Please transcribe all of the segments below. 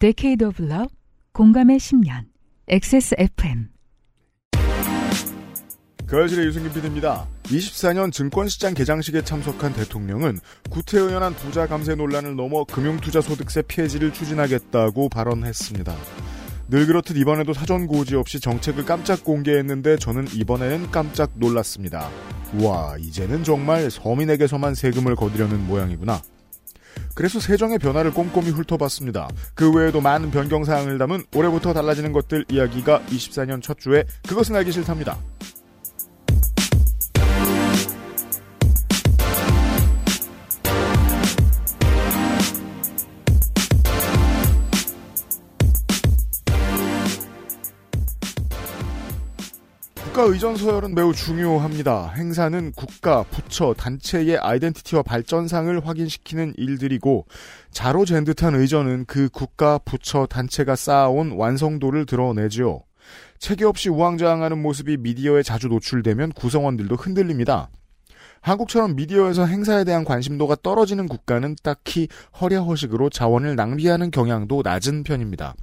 Decade of Love, 공감의 10년, XSFM. 그 알실의 유승균 PD입니다. 24년 증권시장 개장식에 참석한 대통령은 구태의연한 부자 감세 논란을 넘어 금융투자소득세 폐지를 추진하겠다고 발언했습니다. 늘 그렇듯 이번에도 사전 고지 없이 정책을 깜짝 공개했는데 저는 이번에는 깜짝 놀랐습니다. 와, 이제는 정말 서민에게서만 세금을 거두려는 모양이구나. 그래서 세정의 변화를 꼼꼼히 훑어봤습니다. 그 외에도 많은 변경사항을 담은 올해부터 달라지는 것들 이야기가 24년 첫 주에 그것은 알기 싫답니다. 국가 의전 서열은 매우 중요합니다. 행사는 국가, 부처, 단체의 아이덴티티와 발전상을 확인시키는 일들이고 자로 잰 듯한 의전은 그 국가, 부처, 단체가 쌓아온 완성도를 드러내지요. 체계 없이 우왕좌왕하는 모습이 미디어에 자주 노출되면 구성원들도 흔들립니다. 한국처럼 미디어에서 행사에 대한 관심도가 떨어지는 국가는 딱히 허례허식으로 자원을 낭비하는 경향도 낮은 편입니다.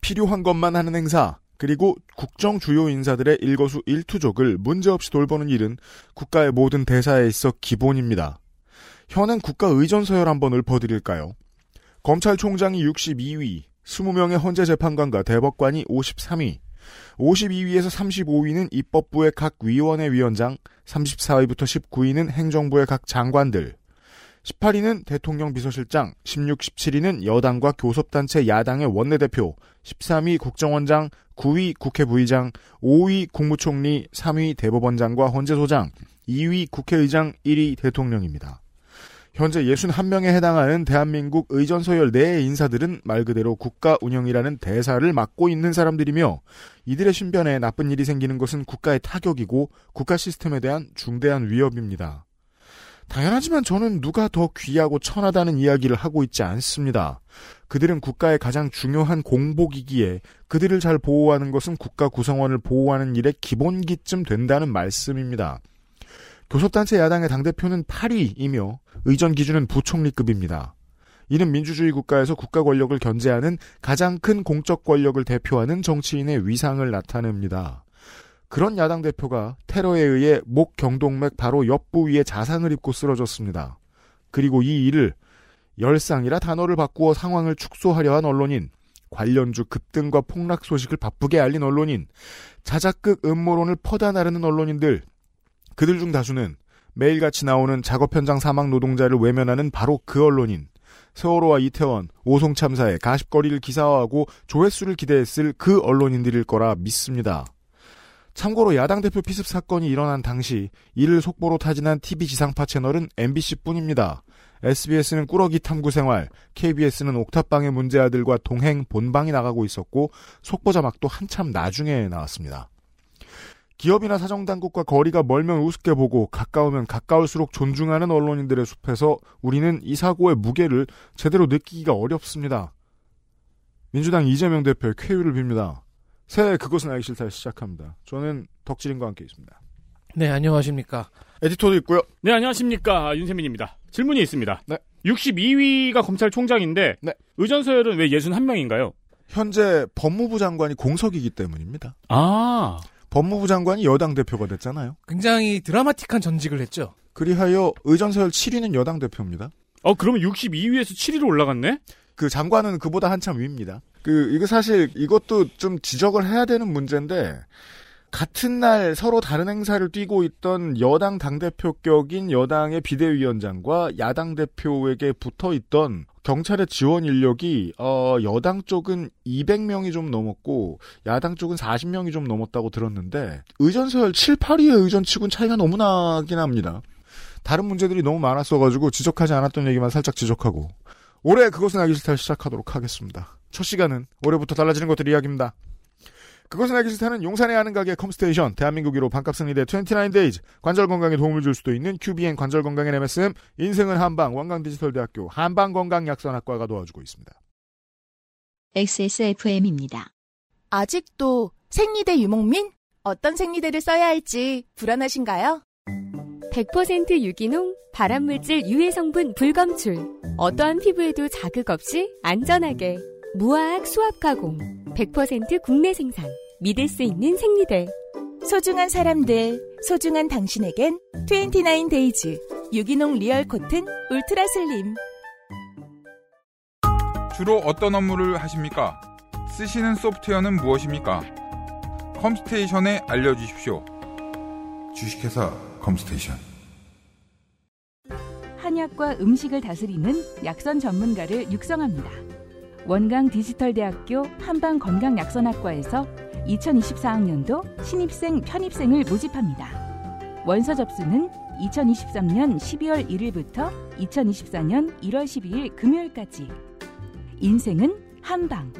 필요한 것만 하는 행사, 그리고 국정 주요 인사들의 일거수 일투족을 문제없이 돌보는 일은 국가의 모든 대사에 있어 기본입니다. 현행 국가 의전 서열 한번 읊어드릴까요? 검찰총장이 62위, 20명의 헌재 재판관과 대법관이 53위, 52위에서 35위는 입법부의 각 위원회 위원장, 34위부터 19위는 행정부의 각 장관들, 18위는 대통령 비서실장, 16, 17위는 여당과 교섭단체 야당의 원내대표, 13위 국정원장, 9위 국회 부의장, 5위 국무총리, 3위 대법원장과 헌재소장, 2위 국회의장, 1위 대통령입니다. 현재 61명에 해당하는 대한민국 의전서열 내 인사들은 말 그대로 국가 운영이라는 대사를 맡고 있는 사람들이며 이들의 신변에 나쁜 일이 생기는 것은 국가의 타격이고 국가 시스템에 대한 중대한 위협입니다. 당연하지만 저는 누가 더 귀하고 천하다는 이야기를 하고 있지 않습니다. 그들은 국가의 가장 중요한 공복이기에 그들을 잘 보호하는 것은 국가 구성원을 보호하는 일의 기본기쯤 된다는 말씀입니다. 교섭단체 야당의 당대표는 8위이며 의전 기준은 부총리급입니다. 이는 민주주의 국가에서 국가 권력을 견제하는 가장 큰 공적 권력을 대표하는 정치인의 위상을 나타냅니다. 그런 야당 대표가 테러에 의해 목 경동맥 바로 옆 부위에 자상을 입고 쓰러졌습니다. 그리고 이 일을 열상이라 단어를 바꾸어 상황을 축소하려 한 언론인, 관련주 급등과 폭락 소식을 바쁘게 알린 언론인, 자작극 음모론을 퍼다 나르는 언론인들, 그들 중 다수는 매일같이 나오는 작업 현장 사망 노동자를 외면하는 바로 그 언론인, 세월호와 이태원, 오송 참사의 가십거리를 기사화하고 조회수를 기대했을 그 언론인들일 거라 믿습니다. 참고로 야당 대표 피습 사건이 일어난 당시 이를 속보로 타진한 TV 지상파 채널은 MBC뿐입니다. SBS는 꾸러기 탐구 생활, KBS는 옥탑방의 문제 아들과 동행 본방이 나가고 있었고 속보 자막도 한참 나중에 나왔습니다. 기업이나 사정당국과 거리가 멀면 우습게 보고 가까우면 가까울수록 존중하는 언론인들의 숲에서 우리는 이 사고의 무게를 제대로 느끼기가 어렵습니다. 민주당 이재명 대표의 쾌유를 빕니다. 새해 그것은 알기 싫다 시작합니다. 저는 덕질인과 함께 있습니다. 네, 안녕하십니까. 에디터도 있고요. 네, 안녕하십니까. 윤세민입니다. 질문이 있습니다. 네. 62위가 검찰총장인데 네. 의전서열은 왜 61명인가요? 현재 법무부 장관이 공석이기 때문입니다. 아. 법무부 장관이 여당 대표가 됐잖아요. 굉장히 드라마틱한 전직을 했죠. 그리하여 의전서열 7위는 여당 대표입니다. 어, 그러면 62위에서 7위로 올라갔네? 그 장관은 그보다 한참 위입니다. 그 이거 사실 이것도 좀 지적을 해야 되는 문제인데 같은 날 서로 다른 행사를 뛰고 있던 여당 당대표격인 여당의 비대위원장과 야당 대표에게 붙어 있던 경찰의 지원 인력이 어 여당 쪽은 200명이 좀 넘었고 야당 쪽은 40명이 좀 넘었다고 들었는데 의전 서열 7, 8위의 의전치고는 차이가 너무 나긴 합니다. 다른 문제들이 너무 많았어 가지고 지적하지 않았던 얘기만 살짝 지적하고 올해 그것은 알기 싫다 시작하도록 하겠습니다. 첫 시간은 올해부터 달라지는 것들 이야기입니다. 그것은 알기 싫다는 용산에 아는 가게 컴스테이션, 대한민국 1호 반값 생리대 29데이즈, 관절 건강에 도움을 줄 수도 있는 QBN 관절 건강엔 MSM, 인생은 한방, 원광디지털대학교 한방건강약선학과가 도와주고 있습니다. XSFM입니다. 아직도 생리대 유목민? 어떤 생리대를 써야 할지 불안하신가요? 100% 유기농, 발암물질 유해 성분 불검출. 어떠한 피부에도 자극 없이 안전하게. 무화학 수압 가공. 100% 국내 생산. 믿을 수 있는 생리대. 소중한 사람들, 소중한 당신에겐 29데이즈 유기농 real cotton ultra slim. 주로 어떤 업무를 하십니까? 쓰시는 소프트웨어는 무엇입니까? 컴스테이션에 알려주십시오. 주식회사 컴스테이션. 한약과 음식을 다스리는 약선 전문가를 육성합니다. 원강 디지털대학교 한방건강약선학과에서 2024학년도 신입생 편입생을 모집합니다. 원서 접수는 2023년 12월 1일부터 2024년 1월 12일 금요일까지. 인생은 한방.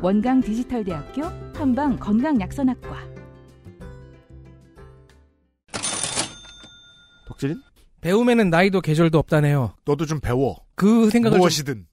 원강 디지털대학교 한방 건강약선학과. 덕질인? 배움에는 나이도 계절도 없다네요. 너도 좀 배워. 그 생각을 좀, 무엇이든.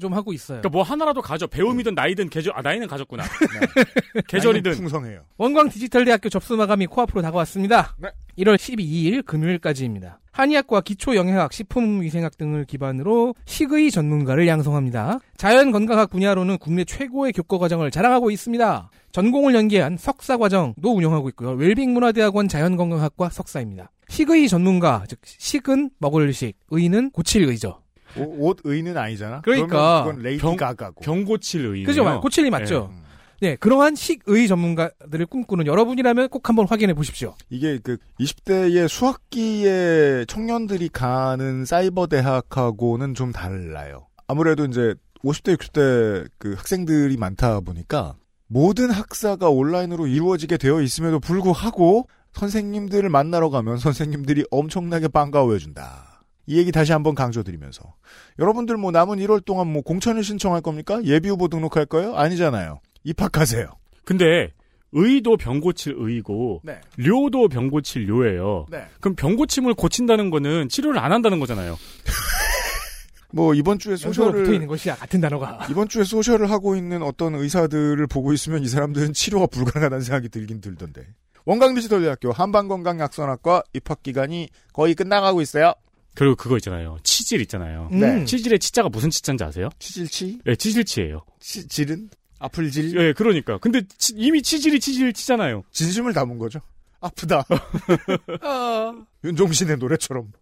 좀 하고 있어요. 그러니까 뭐 하나라도 가져. 배움이든 나이든 계절, 아, 나이는 가졌구나. 나이는 계절이든. 풍성해요. 원광 디지털 대학교 접수 마감이 코앞으로 다가왔습니다. 네. 1월 12일 금요일까지입니다. 한의학과 기초영양학, 식품위생학 등을 기반으로 식의 전문가를 양성합니다. 자연건강학 분야로는 국내 최고의 교과과정을 자랑하고 있습니다. 전공을 연계한 석사과정도 운영하고 있고요. 웰빙문화대학원 자연건강학과 석사입니다. 식의 전문가, 즉 식은 먹을 식, 의는 고칠 의죠. 오- 옷 의는 아니잖아. 그러니까 그건 레이디 병- 가가고. 병 고칠 의. 그죠? 고칠 이 맞죠? 음. 네, 그러한 식의 전문가들을 꿈꾸는 여러분이라면 꼭 한번 확인해 보십시오. 이게 그 20대의 수학기에 청년들이 가는 사이버 대학하고는 좀 달라요. 아무래도 이제 50대, 60대 그 학생들이 많다 보니까 모든 학사가 온라인으로 이루어지게 되어 있음에도 불구하고 선생님들을 만나러 가면 선생님들이 엄청나게 반가워해 준다. 이 얘기 다시 한번 강조드리면서 여러분들 뭐 남은 1월 동안 뭐 공천을 신청할 겁니까? 예비 후보 등록할 거예요? 아니잖아요. 입학하세요. 근데 의도 병고칠 의고 네. 료도 병고칠 료예요. 네. 그럼 병고침을 고친다는 거는 치료를 안 한다는 거잖아요. 뭐 이번 주에 소셜을 붙어 있는 것이야 같은 단어가. 이번 주에 소셜을 하고 있는 어떤 의사들을 보고 있으면 이 사람들은 치료가 불가능하다는 생각이 들긴 들던데. 원광 디지털 대학교 한방건강약선학과 입학 기간이 거의 끝나가고 있어요. 그리고 그거 있잖아요. 치질 있잖아요. 음. 네. 치질의 치자가 무슨 치자인지 아세요? 치질치? 예, 치질치예요. 치, 질은? 아플 질? 예, 그러니까. 근데 치- 이미 치질이 치질치잖아요. 진심을 담은 거죠. 아프다. 아, 윤종신의 노래처럼.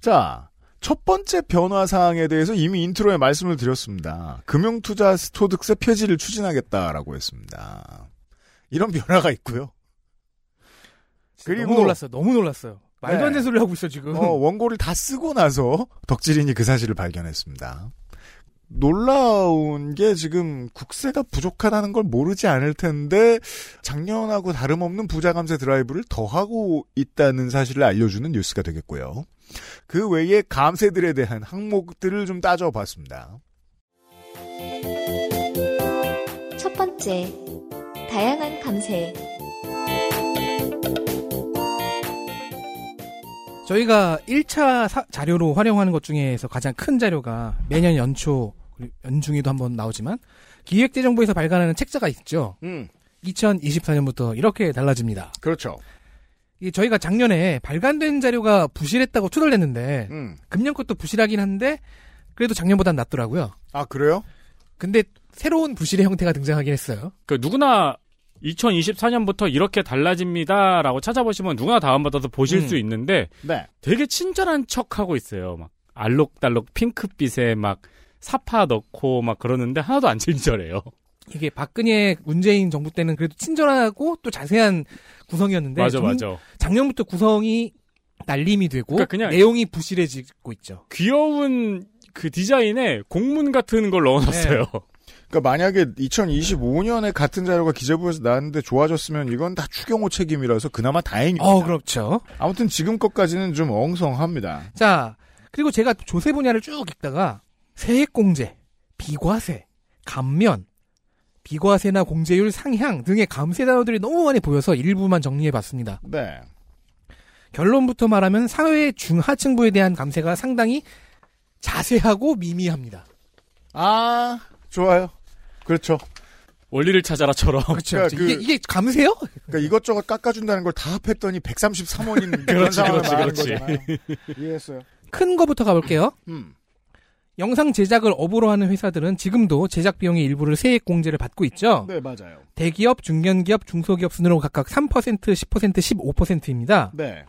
자, 첫 번째 변화 사항에 대해서 이미 intro에 말씀을 드렸습니다. 금융투자 소득세 폐지를 추진하겠다라고 했습니다. 이런 변화가 있고요. 그리고 너무 놀랐어요. 너무 놀랐어요. 말도 안 네. 되는 소리를 하고 있어 지금. 어, 원고를 다 쓰고 나서 덕질인이 그 사실을 발견했습니다. 놀라운 게 지금 국세가 부족하다는 걸 모르지 않을 텐데 작년하고 다름없는 부자 감세 드라이브를 더하고 있다는 사실을 알려주는 뉴스가 되겠고요. 그 외에 감세들에 대한 항목들을 좀 따져봤습니다. 첫 번째, 다양한 감세. 저희가 1차 사- 자료로 활용하는 것 중에서 가장 큰 자료가 매년 연초, 연중에도 한번 나오지만 기획재정부에서 발간하는 책자가 있죠. 음, 2024년부터 이렇게 달라집니다. 그렇죠. 이 저희가 작년에 발간된 자료가 부실했다고 투덜댔는데 음, 금년 것도 부실하긴 한데 그래도 작년보단 낫더라고요. 아 그래요? 근데 새로운 부실의 형태가 등장하긴 했어요. 그 누구나 2024년부터 이렇게 달라집니다라고 찾아보시면 누구나 다운받아서 보실 음. 수 있는데 네. 되게 친절한 척 하고 있어요. 막 알록달록 핑크빛에 막 사파 넣고 막 그러는데 하나도 안 친절해요. 이게 박근혜 문재인 정부 때는 그래도 친절하고 또 자세한 구성이었는데 맞아 좀 맞아. 작년부터 구성이 날림이 되고 그러니까 내용이 부실해지고 있죠. 귀여운 그 디자인에 공문 같은 걸 넣어놨어요. 그러니까 만약에 2025년에 같은 자료가 기재부에서 나왔는데 좋아졌으면 이건 다 추경호 책임이라서 그나마 다행입니다. 어, 그렇죠. 아무튼 지금 것까지는 좀 엉성합니다. 자, 그리고 제가 조세 분야를 쭉 읽다가 세액공제, 비과세, 감면, 비과세나 공제율 상향 등의 감세 단어들이 너무 많이 보여서 일부만 정리해 봤습니다. 네. 결론부터 말하면 사회 중하층부에 대한 감세가 상당히 자세하고 미미합니다. 아, 좋아요. 그렇죠. 원리를 찾아라처럼. 그렇죠. 그러니까 이게, 그- 이게 감세요? 그러니까 이것저것 깎아준다는 걸 다 합했더니 133원인 그런 상황을 그렇지, 말하는 그렇지. 거잖아요. 이해했어요. 큰 거부터 가볼게요. 음. 영상 제작을 업으로 하는 회사들은 지금도 제작 비용의 일부를 세액 공제를 받고 있죠. 네, 맞아요. 대기업, 중견기업, 중소기업 순으로 각각 3%, 10%, 15%입니다. 네.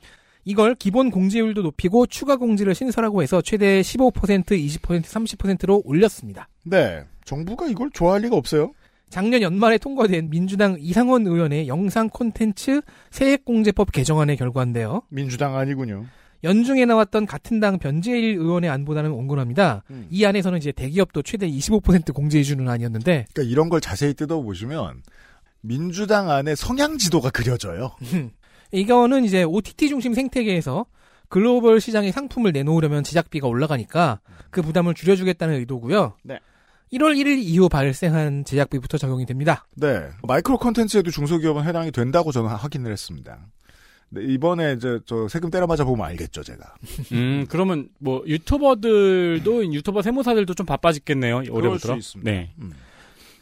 이걸 기본 공제율도 높이고 추가 공제를 신설하고 해서 최대 15%, 20%, 30%로 올렸습니다. 네. 정부가 이걸 좋아할 리가 없어요. 작년 연말에 통과된 민주당 이상원 의원의 영상 콘텐츠 세액공제법 개정안의 결과인데요. 민주당 아니군요. 연중에 나왔던 같은 당 변재일 의원의 안보다는 온건합니다. 음. 이 안에서는 이제 대기업도 최대 25% 공제해주는 안이었는데 그러니까 이런 걸 자세히 뜯어보시면 민주당 안에 성향 지도가 그려져요. 이거는 이제 OTT 중심 생태계에서 글로벌 시장에 상품을 내놓으려면 제작비가 올라가니까 그 부담을 줄여주겠다는 의도고요. 네. 1월 1일 이후 발생한 제작비부터 적용이 됩니다. 네. 마이크로 컨텐츠에도 중소기업은 해당이 된다고 저는 확인을 했습니다. 네, 이번에 이제 저 세금 때려맞아 보면 알겠죠, 제가. 음, 그러면 뭐 유튜버들도 유튜버 세무사들도 좀 바빠지겠네요. 올해부터. 수 있습니다. 네. 음.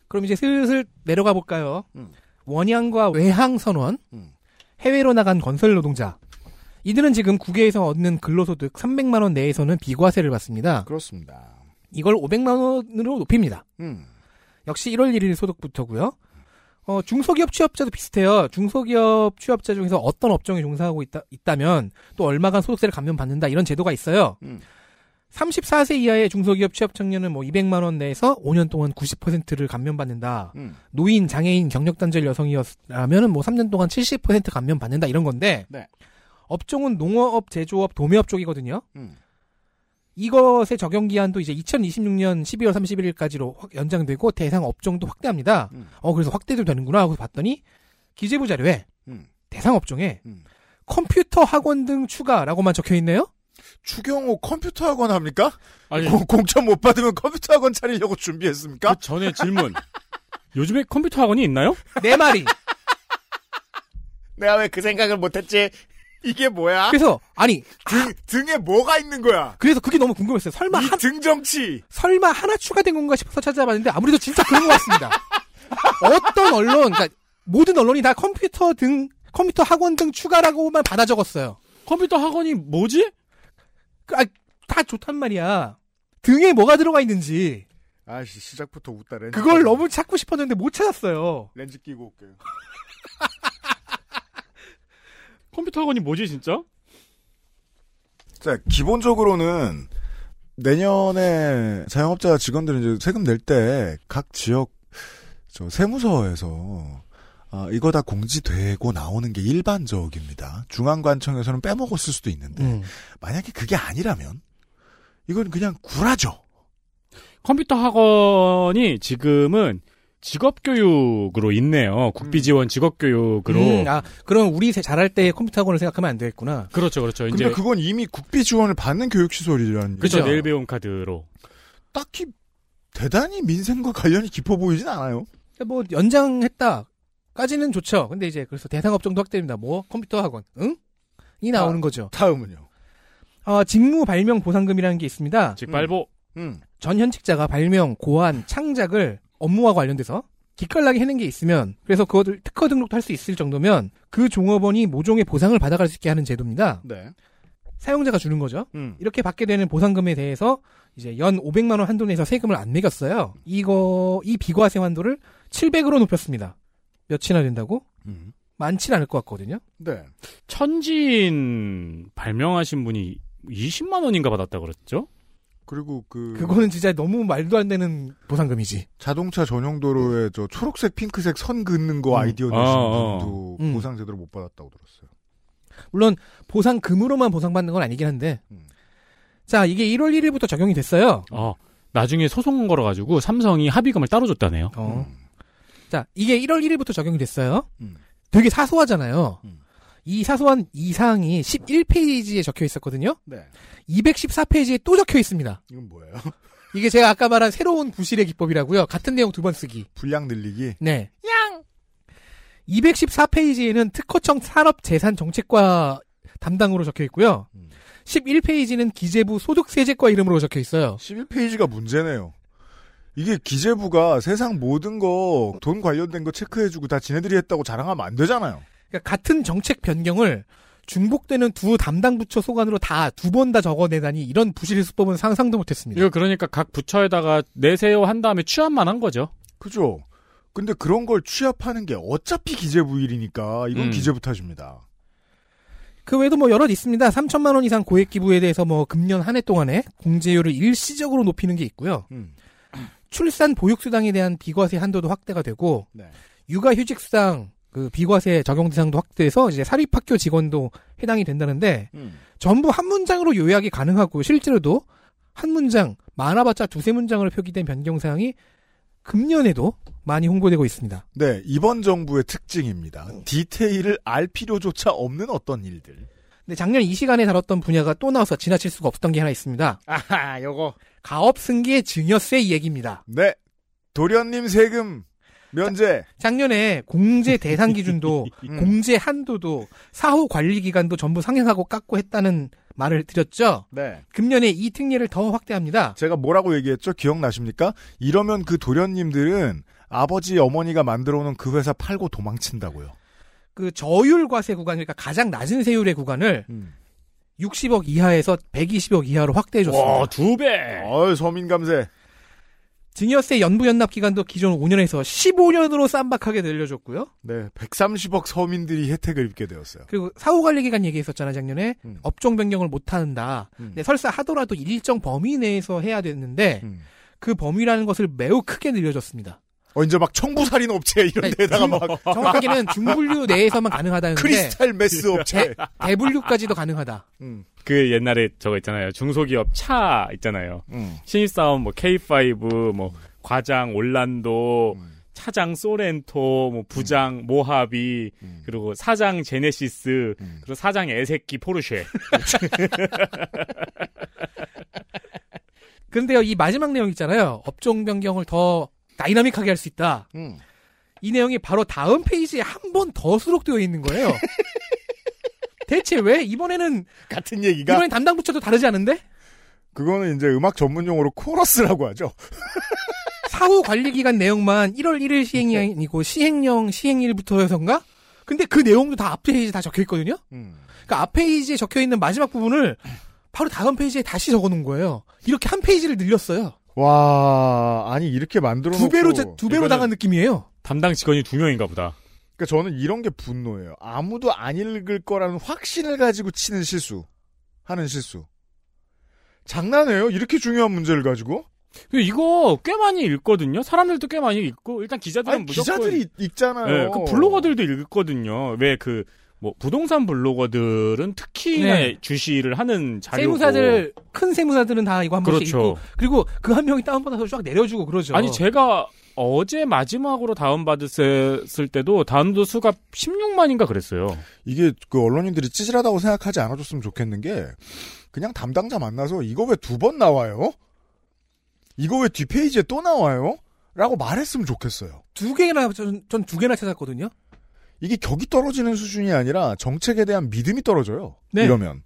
그럼 이제 슬슬 내려가 볼까요? 음. 원양과 외항 선원, 음. 해외로 나간 건설 노동자. 이들은 지금 국외에서 얻는 근로소득 300만 원 내에서는 비과세를 받습니다. 그렇습니다. 이걸 500만 원으로 높입니다. 음. 역시 1월 1일 소득부터고요. 어, 중소기업 취업자도 비슷해요. 중소기업 취업자 중에서 어떤 업종에 종사하고 있다, 있다면 또 얼마간 소득세를 감면받는다 이런 제도가 있어요. 음. 34세 이하의 중소기업 취업 청년은 뭐 200만 원 내에서 5년 동안 90%를 감면받는다. 음. 노인, 장애인, 경력 단절 여성이었다면은 뭐 3년 동안 70% 감면받는다 이런 건데 네. 업종은 농업, 제조업, 도매업 쪽이거든요. 음. 이것의 적용 기한도 이제 2026년 12월 31일까지로 연장되고 대상 업종도 확대합니다. 음. 어 그래서 확대도 되는구나 하고 봤더니 기재부 자료에 음. 대상 업종에 음. 컴퓨터 학원 등 추가라고만 적혀 있네요. 추경호 컴퓨터 학원 합니까? 아니, 공, 공천 못 받으면 컴퓨터 학원 차리려고 준비했습니까? 그 전에 질문. 요즘에 컴퓨터 학원이 있나요? 내 말이. 내가 왜 그 생각을 못했지? 이게 뭐야? 그래서 아니 등, 등에 뭐가 있는 거야? 그래서 그게 너무 궁금했어요. 설마 이 한, 등정치! 설마 하나 추가된 건가 싶어서 찾아봤는데 아무래도 진짜 그런 것 같습니다. 어떤 언론, 그러니까 모든 언론이 다 컴퓨터 등 컴퓨터 학원 등 추가라고만 받아 적었어요. 컴퓨터 학원이 뭐지? 그, 아, 다 좋단 말이야. 등에 뭐가 들어가 있는지 아씨, 시작부터 웃다 렌즈. 그걸 너무 찾고 싶었는데 못 찾았어요. 렌즈 끼고 올게요. 컴퓨터 학원이 뭐지, 진짜? 자, 기본적으로는 내년에 자영업자 직원들은 이제 세금 낼 때 각 지역 저 세무서에서 아, 이거 다 공지되고 나오는 게 일반적입니다. 중앙관청에서는 빼먹었을 수도 있는데 음. 만약에 그게 아니라면 이건 그냥 구라죠. 컴퓨터 학원이 지금은 직업 교육으로 있네요. 국비 지원 직업 교육으로. 음, 아, 그럼 우리 세- 잘할 때 컴퓨터 학원을 생각하면 안 되겠구나. 그렇죠, 그렇죠. 근데 이제 그건 이미 국비 지원을 받는 교육 시설이라는 그렇죠. 그죠. 내일 배움 카드로. 딱히 대단히 민생과 관련이 깊어 보이진 않아요. 뭐 연장했다 까지는 좋죠. 근데 이제 그래서 대상 업종도 확대됩니다. 뭐 컴퓨터 학원, 응? 이 나오는 아. 거죠. 다음은요. 어, 직무 발명 보상금이라는 게 있습니다. 즉 발보. 음. 전 현직자가 발명, 고안, 창작을 업무와 관련돼서 기깔나게 해낸 게 있으면 그래서 그것을 특허 등록도 할 수 있을 정도면 그 종업원이 모종의 보상을 받아갈 수 있게 하는 제도입니다. 네. 사용자가 주는 거죠. 음. 이렇게 받게 되는 보상금에 대해서 이제 연 500만 원 한도 내에서 세금을 안 매겼어요. 이거 이 비과세 한도를 700으로 높였습니다. 몇이나 된다고? 음. 많지는 않을 것 같거든요. 네. 천진 발명하신 분이 20만 원인가 받았다 그랬죠? 그리고 그 그거는 진짜 너무 말도 안 되는 보상금이지. 자동차 전용 도로에 저 초록색 핑크색 선 긋는 거 음. 아이디어 내신 어, 어. 분도 음. 보상 제대로 못 받았다고 들었어요. 물론 보상금으로만 보상받는 건 아니긴 한데. 음. 자, 이게 1월 1일부터 적용이 됐어요. 어. 나중에 소송 걸어가지고 삼성이 합의금을 따로 줬다네요. 어. 음. 자, 이게 1월 1일부터 적용이 됐어요. 음. 되게 사소하잖아요. 음. 이 사소한 이상이 11페이지에 적혀 있었거든요. 네. 214페이지에 또 적혀 있습니다. 이건 뭐예요? 이게 제가 아까 말한 새로운 부실의 기법이라고요. 같은 내용 두 번 쓰기. 분량 늘리기. 네. 214페이지에는 특허청 산업재산정책과 담당으로 적혀 있고요. 음. 11페이지는 기재부 소득세제과 이름으로 적혀 있어요. 11페이지가 문제네요. 이게 기재부가 세상 모든 거 돈 관련된 거 체크해주고 다 지네들이 했다고 자랑하면 안 되잖아요. 그러니까 같은 정책 변경을 중복되는 두 담당 부처 소관으로 다 두 번 다 적어내다니 이런 부실 수법은 상상도 못했습니다. 이거 그러니까 각 부처에다가 내세요 한 다음에 취합만 한 거죠. 그죠? 근데 그런 걸 취합하는 게 어차피 기재부 일이니까 이건 음. 기재부 탓입니다. 그 외에도 뭐 여럿 있습니다. 3천만 원 이상 고액 기부에 대해서 뭐 금년 한 해 동안에 공제율을 일시적으로 높이는 게 있고요. 음. 출산 보육 수당에 대한 비과세 한도도 확대가 되고 네. 육아 휴직 수당 그 비과세 적용 대상도 확대해서 이제 사립학교 직원도 해당이 된다는데 음. 전부 한 문장으로 요약이 가능하고 실제로도 한 문장 많아봤자 두세 문장으로 표기된 변경 사항이 금년에도 많이 홍보되고 있습니다. 네, 이번 정부의 특징입니다. 디테일을 알 필요조차 없는 어떤 일들. 근데 작년 이 시간에 다뤘던 분야가 또 나와서 지나칠 수가 없었던 게 하나 있습니다. 아하, 요거. 가업 승계 증여세 얘기입니다. 네. 도련님 세금 면제. 작년에 공제 대상 기준도 음. 공제 한도도 사후 관리 기간도 전부 상향하고 깎고 했다는 말을 드렸죠. 네. 금년에 이 특례를 더 확대합니다. 제가 뭐라고 얘기했죠? 기억나십니까? 이러면 그 도련님들은 아버지, 어머니가 만들어 놓은 그 회사 팔고 도망친다고요. 그 저율 과세 구간 그러니까 가장 낮은 세율의 구간을 음. 60억 이하에서 120억 이하로 확대해 줬습니다. 와, 두 배! 어이, 서민 감세. 증여세 연부 연납 기간도 기존 5년에서 15년으로 쌈박하게 늘려줬고요. 네, 130억 서민들이 혜택을 입게 되었어요. 그리고 사후 관리 기간 얘기했었잖아요, 작년에. 음. 업종 변경을 못 한다. 음. 근데 설사 하더라도 일정 범위 내에서 해야 되는데 음. 그 범위라는 것을 매우 크게 늘려줬습니다. 어, 이제 막 청부살인 업체 이런 데다가 중- 막 정확하게 중분류 내에서만 가능하다는데 crystal meth 업체. 대 분류까지도 가능하다. 음. 그 옛날에 저거 있잖아요. 중소기업 차 있잖아요. 음. 신입사원 뭐 K5, 뭐 과장 올란도, 음. 차장 소렌토, 뭐 부장 모하비, 음. 그리고 사장 제네시스, 음. 그리고 사장 애새끼 포르쉐. 근데요, 이 마지막 내용 있잖아요. 업종 변경을 더 다이나믹하게 할 수 있다. 음. 이 내용이 바로 다음 페이지에 한 번 더 수록되어 있는 거예요. 대체 왜? 이번에는, 같은 얘기가 이번엔 담당 부처도 다르지 않은데? 그거는 이제 음악 전문 용어로 코러스라고 하죠. 사후 관리 기간 내용만 1월 1일 시행이 아니고 시행령 시행일부터여서인가? 근데 그 내용도 다 앞 페이지에 다 적혀 있거든요? 음. 그러니까 앞 페이지에 적혀 있는 마지막 부분을 바로 다음 페이지에 다시 적어 놓은 거예요. 이렇게 한 페이지를 늘렸어요. 와, 아니 이렇게 만들어 두 배로, 자- 두 배로 당한 느낌이에요. 담당 직원이 두 명인가 보다. 그러니까 저는 이런 게 분노예요. 아무도 안 읽을 거라는 확신을 가지고 치는 실수. 하는 실수. 장난해요? 이렇게 중요한 문제를 가지고? 이거 꽤 많이 읽거든요. 사람들도 꽤 많이 읽고 일단 기자들은 아니, 무조건 기자들이 읽잖아요. 네, 그 블로거들도 읽거든요. 왜 그 뭐 부동산 블로거들은 특히나 네. 주시를 하는 자료고 세무사들, 큰 세무사들은 다 이거 한 번씩 그렇죠. 읽고, 그리고 그 한 명이 다운받아서 쫙 내려주고 그러죠. 아니 제가 어제 마지막으로 다운받았을 때도 다운로드 수가 16만인가 그랬어요. 이게 그 언론인들이 찌질하다고 생각하지 않아줬으면 좋겠는 게 그냥 담당자 만나서 이거 왜 두 번 나와요? 이거 왜 뒷페이지에 또 나와요? 라고 말했으면 좋겠어요. 두 개나, 전 두 개나 찾았거든요. 이게 격이 떨어지는 수준이 아니라 정책에 대한 믿음이 떨어져요. 네. 이러면.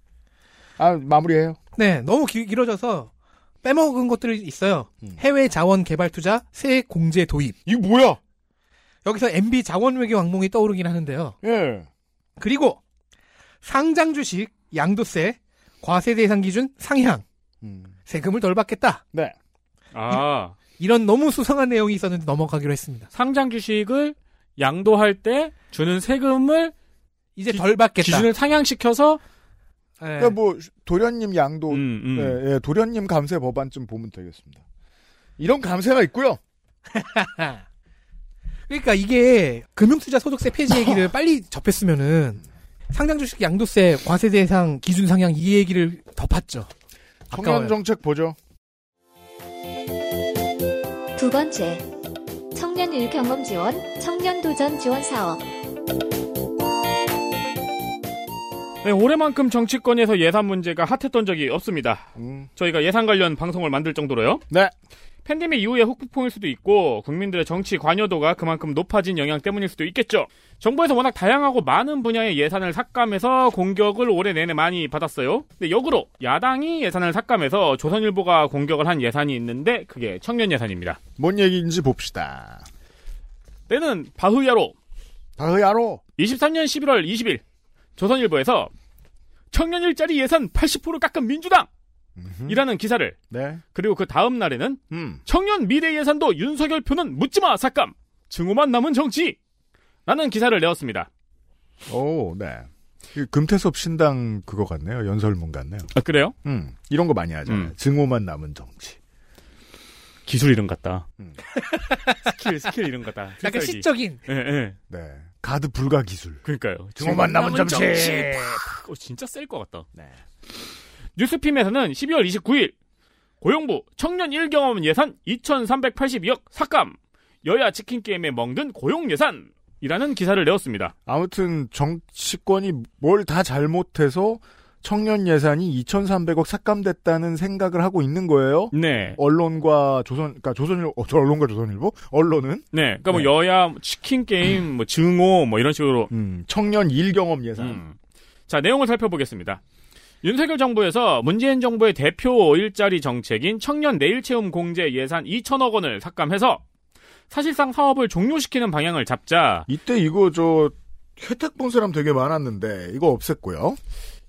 아, 마무리해요. 네, 너무 기- 길어져서 빼먹은 것들이 있어요. 음. 해외 자원 개발 투자 세액 공제 도입. 이거 뭐야? 여기서 MB 자원 외교 왕몽이 떠오르긴 하는데요. 예. 그리고 상장 주식 양도세 과세 대상 기준 상향 음. 세금을 덜 받겠다. 네. 아 이런 너무 수상한 내용이 있었는데 넘어가기로 했습니다. 상장 주식을 양도할 때 주는 세금을 이제 덜 받겠다. 기준을 상향시켜서 예. 그러니까 뭐 도련님 양도 음, 음. 예, 예, 도련님 감세 법안쯤 보면 되겠습니다. 이런 감세가 있고요. 그러니까 이게 금융투자 소득세 폐지 얘기를 빨리 접했으면은 상장 주식 양도세 과세 대상 기준 상향 이 얘기를 덮었죠. 청년. 정책 보죠. 두 번째, 청년 일경험 지원, 청년 도전 지원 사업. 네, 올해만큼 정치권에서 예산 문제가 핫했던 적이 없습니다. 음. 저희가 예산 관련 방송을 만들 정도로요. 네. 팬데믹 이후의 후폭풍일 수도 있고 국민들의 정치 관여도가 그만큼 높아진 영향 때문일 수도 있겠죠. 정부에서 워낙 다양하고 많은 분야의 예산을 삭감해서 공격을 올해 내내 많이 받았어요. 근데 역으로 야당이 예산을 삭감해서 조선일보가 공격을 한 예산이 있는데 그게 청년 예산입니다. 뭔 얘기인지 봅시다. 때는 바흐야로 다흐야로. 23년 11월 20일 조선일보에서 청년 일자리 예산 80% 깎은 민주당! 이라는 기사를 네. 그리고 그 다음 날에는 음. 청년 미래 예산도 윤석열 표는 묻지마 삭감 증오만 남은 정치 라는 기사를 내었습니다. 오, 네. 이 금태섭 신당 그거 같네요. 연설문 같네요. 아 그래요? 음. 이런 거 많이 하잖아요. 음. 증오만 남은 정치. 기술 이름 같다. 음. skill skill 이름 같다. 약간 필살기. 시적인. 예, 예. 네. 가드 불가 기술. 그러니까요. 증오만 남은 정치. 어, 진짜 셀 것 같다. 네. 뉴스핌에서는 12월 29일 고용부 청년 1경험 예산 2,382억 삭감 여야 치킨 게임에 멍든 고용 예산 이라는 기사를 내었습니다. 아무튼 정치권이 뭘 다 잘못해서 청년 예산이 2,300억 삭감됐다는 생각을 하고 있는 거예요. 네. 언론과 조선, 그러니까 조선일보, 어, 저 언론과 조선일보, 언론은 네. 그러니까 뭐 네. 여야 치킨 게임, 뭐 증오, 뭐 이런 식으로. 음, 청년 일 경험 예산. 음. 자, 내용을 살펴보겠습니다. 윤석열 정부에서 문재인 정부의 대표 일자리 정책인 청년 내일 채움 공제 예산 2천억 원을 삭감해서 사실상 사업을 종료시키는 방향을 잡자 이때 이거 저 혜택 본 사람 되게 많았는데 이거 없앴고요.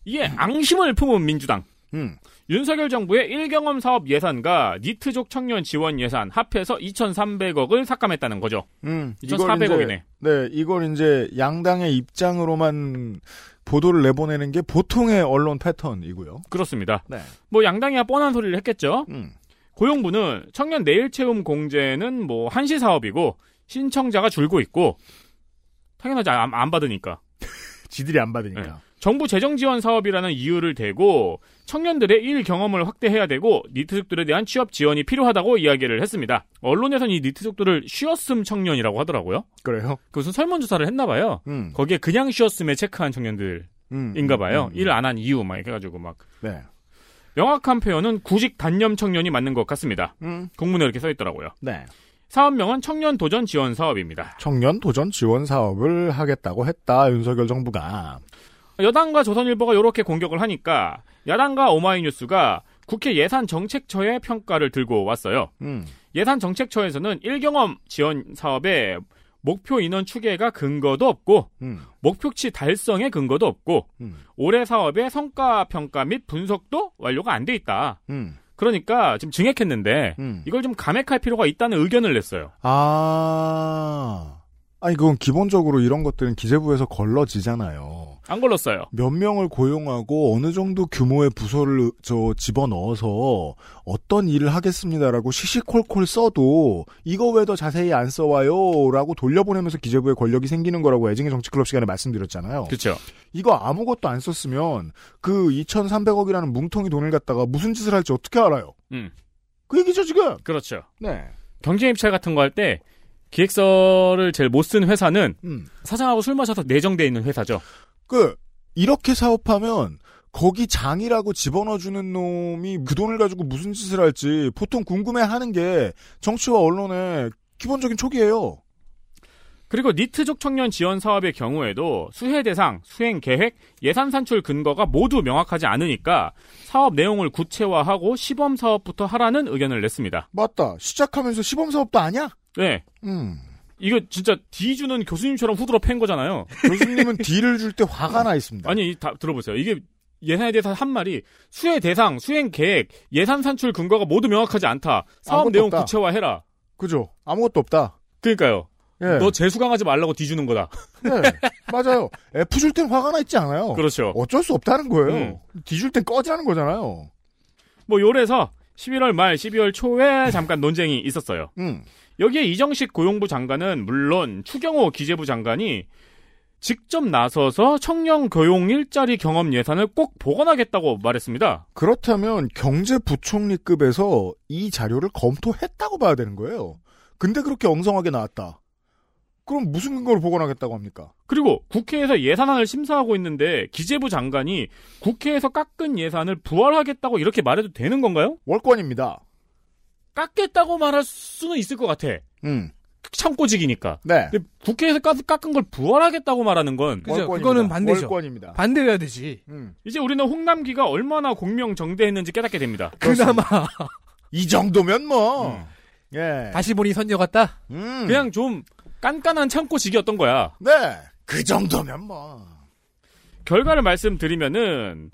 이에 앙심을 품은 민주당. 음. 윤석열 정부의 1경험 사업 예산과 니트족 청년 지원 예산 합해서 2,300억을 삭감했다는 거죠. 음, 2,400억 이네. 이제, 네, 이걸 이제 양당의 입장으로만 보도를 내보내는 게 보통의 언론 패턴이고요. 그렇습니다. 네. 뭐 양당이야 뻔한 소리를 했겠죠. 음. 고용부는 청년 내일 채움 공제는 뭐 한시 사업이고 신청자가 줄고 있고 당연하지 안, 안 받으니까. 지들이 안 받으니까. 네. 정부 재정 지원 사업이라는 이유를 대고 청년들의 일 경험을 확대해야 되고 니트족들에 대한 취업 지원이 필요하다고 이야기를 했습니다. 언론에서는 이 니트족들을 쉬었음 청년이라고 하더라고요. 그래요? 그 무슨 설문조사를 했나 봐요. 음. 거기에 그냥 쉬었음에 체크한 청년들인가 음. 봐요. 음. 일을 안 한 이유 막 이렇게 해가지고 막 네. 명확한 표현은 구직 단념 청년이 맞는 것 같습니다. 음. 공문에 이렇게 써 있더라고요. 네. 사업명은 청년 도전 지원 사업입니다. 청년 도전 지원 사업을 하겠다고 했다. 윤석열 정부가. 여당과 조선일보가 이렇게 공격을 하니까 야당과 오마이뉴스가 국회 예산 정책처의 평가를 들고 왔어요. 음. 예산 정책처에서는 1경험 지원 사업에 목표 인원 추계가 근거도 없고 음. 목표치 달성의 근거도 없고 음. 올해 사업의 성과 평가 및 분석도 완료가 안 돼 있다. 음. 그러니까 지금 증액했는데 음. 이걸 좀 감액할 필요가 있다는 의견을 냈어요. 아. 아니, 그건 기본적으로 이런 것들은 기재부에서 걸러지잖아요. 안 걸렸어요. 몇 명을 고용하고 어느 정도 규모의 부서를 저 집어넣어서 어떤 일을 하겠습니다라고 시시콜콜 써도 이거 왜 더 자세히 안 써와요라고 돌려보내면서 기재부의 권력이 생기는 거라고 애증의 정치클럽 시간에 말씀드렸잖아요. 그렇죠. 이거 아무것도 안 썼으면 그 2,300억이라는 뭉텅이 돈을 갖다가 무슨 짓을 할지 어떻게 알아요? 음. 그 얘기죠 지금. 그렇죠. 네. 경쟁 입찰 같은 거 할 때 기획서를 제일 못 쓴 회사는 음. 사장하고 술 마셔서 내정돼 있는 회사죠. 그 이렇게 사업하면 거기 장이라고 집어넣어주는 놈이 그 돈을 가지고 무슨 짓을 할지 보통 궁금해하는 게 정치와 언론의 기본적인 촉이에요. 그리고 니트족 청년 지원 사업의 경우에도 수혜 대상, 수행 계획, 예산 산출 근거가 모두 명확하지 않으니까 사업 내용을 구체화하고 시범 사업부터 하라는 의견을 냈습니다. 맞다. 시작하면서 시범 사업도 아니야? 네. 음. 이거 진짜 D 주는 교수님처럼 후드러 팬 거잖아요. 교수님은 D를 줄 때 화가 나 있습니다. 아니, 이다 들어보세요. 이게 예산에 대해서 한 말이 수혜 대상, 수행 계획, 예산 산출 근거가 모두 명확하지 않다. 사업 내용 없다. 구체화해라. 그죠? 아무것도 없다. 그러니까요. 예. 너 재수강하지 말라고 D 주는 거다. 네. 맞아요. F 줄 땐 화가 나 있지 않아요. 그렇죠. 어쩔 수 없다는 거예요. 음. D 줄 땐 꺼지라는 거잖아요. 뭐 요래서 11월 말 12월 초에 잠깐 논쟁이 있었어요. 음. 여기에 이정식 고용부 장관은 물론 추경호 기재부 장관이 직접 나서서 청년 교용 일자리 경험 예산을 꼭 보관하겠다고 말했습니다. 그렇다면 경제부총리급에서 이 자료를 검토했다고 봐야 되는 거예요. 근데 그렇게 엉성하게 나왔다. 그럼 무슨 근거로 보관하겠다고 합니까? 그리고 국회에서 예산안을 심사하고 있는데 기재부 장관이 국회에서 깎은 예산을 부활하겠다고 이렇게 말해도 되는 건가요? 월권입니다. 깎겠다고 말할 수는 있을 것 같아. 음. 참고직이니까. 네. 근데 국회에서 깎- 깎은 걸 부활하겠다고 말하는 건 그죠? 그거는 반대죠. 월권입니다. 반대해야 되지. 음. 이제 우리는 홍남기가 얼마나 공명정대했는지 깨닫게 됩니다. 그나마 이 정도면 뭐. 음. 예. 다시 보니 선녀 같다. 음. 그냥 좀 깐깐한 참고직이었던 거야. 네. 그 정도면 뭐. 결과를 말씀드리면은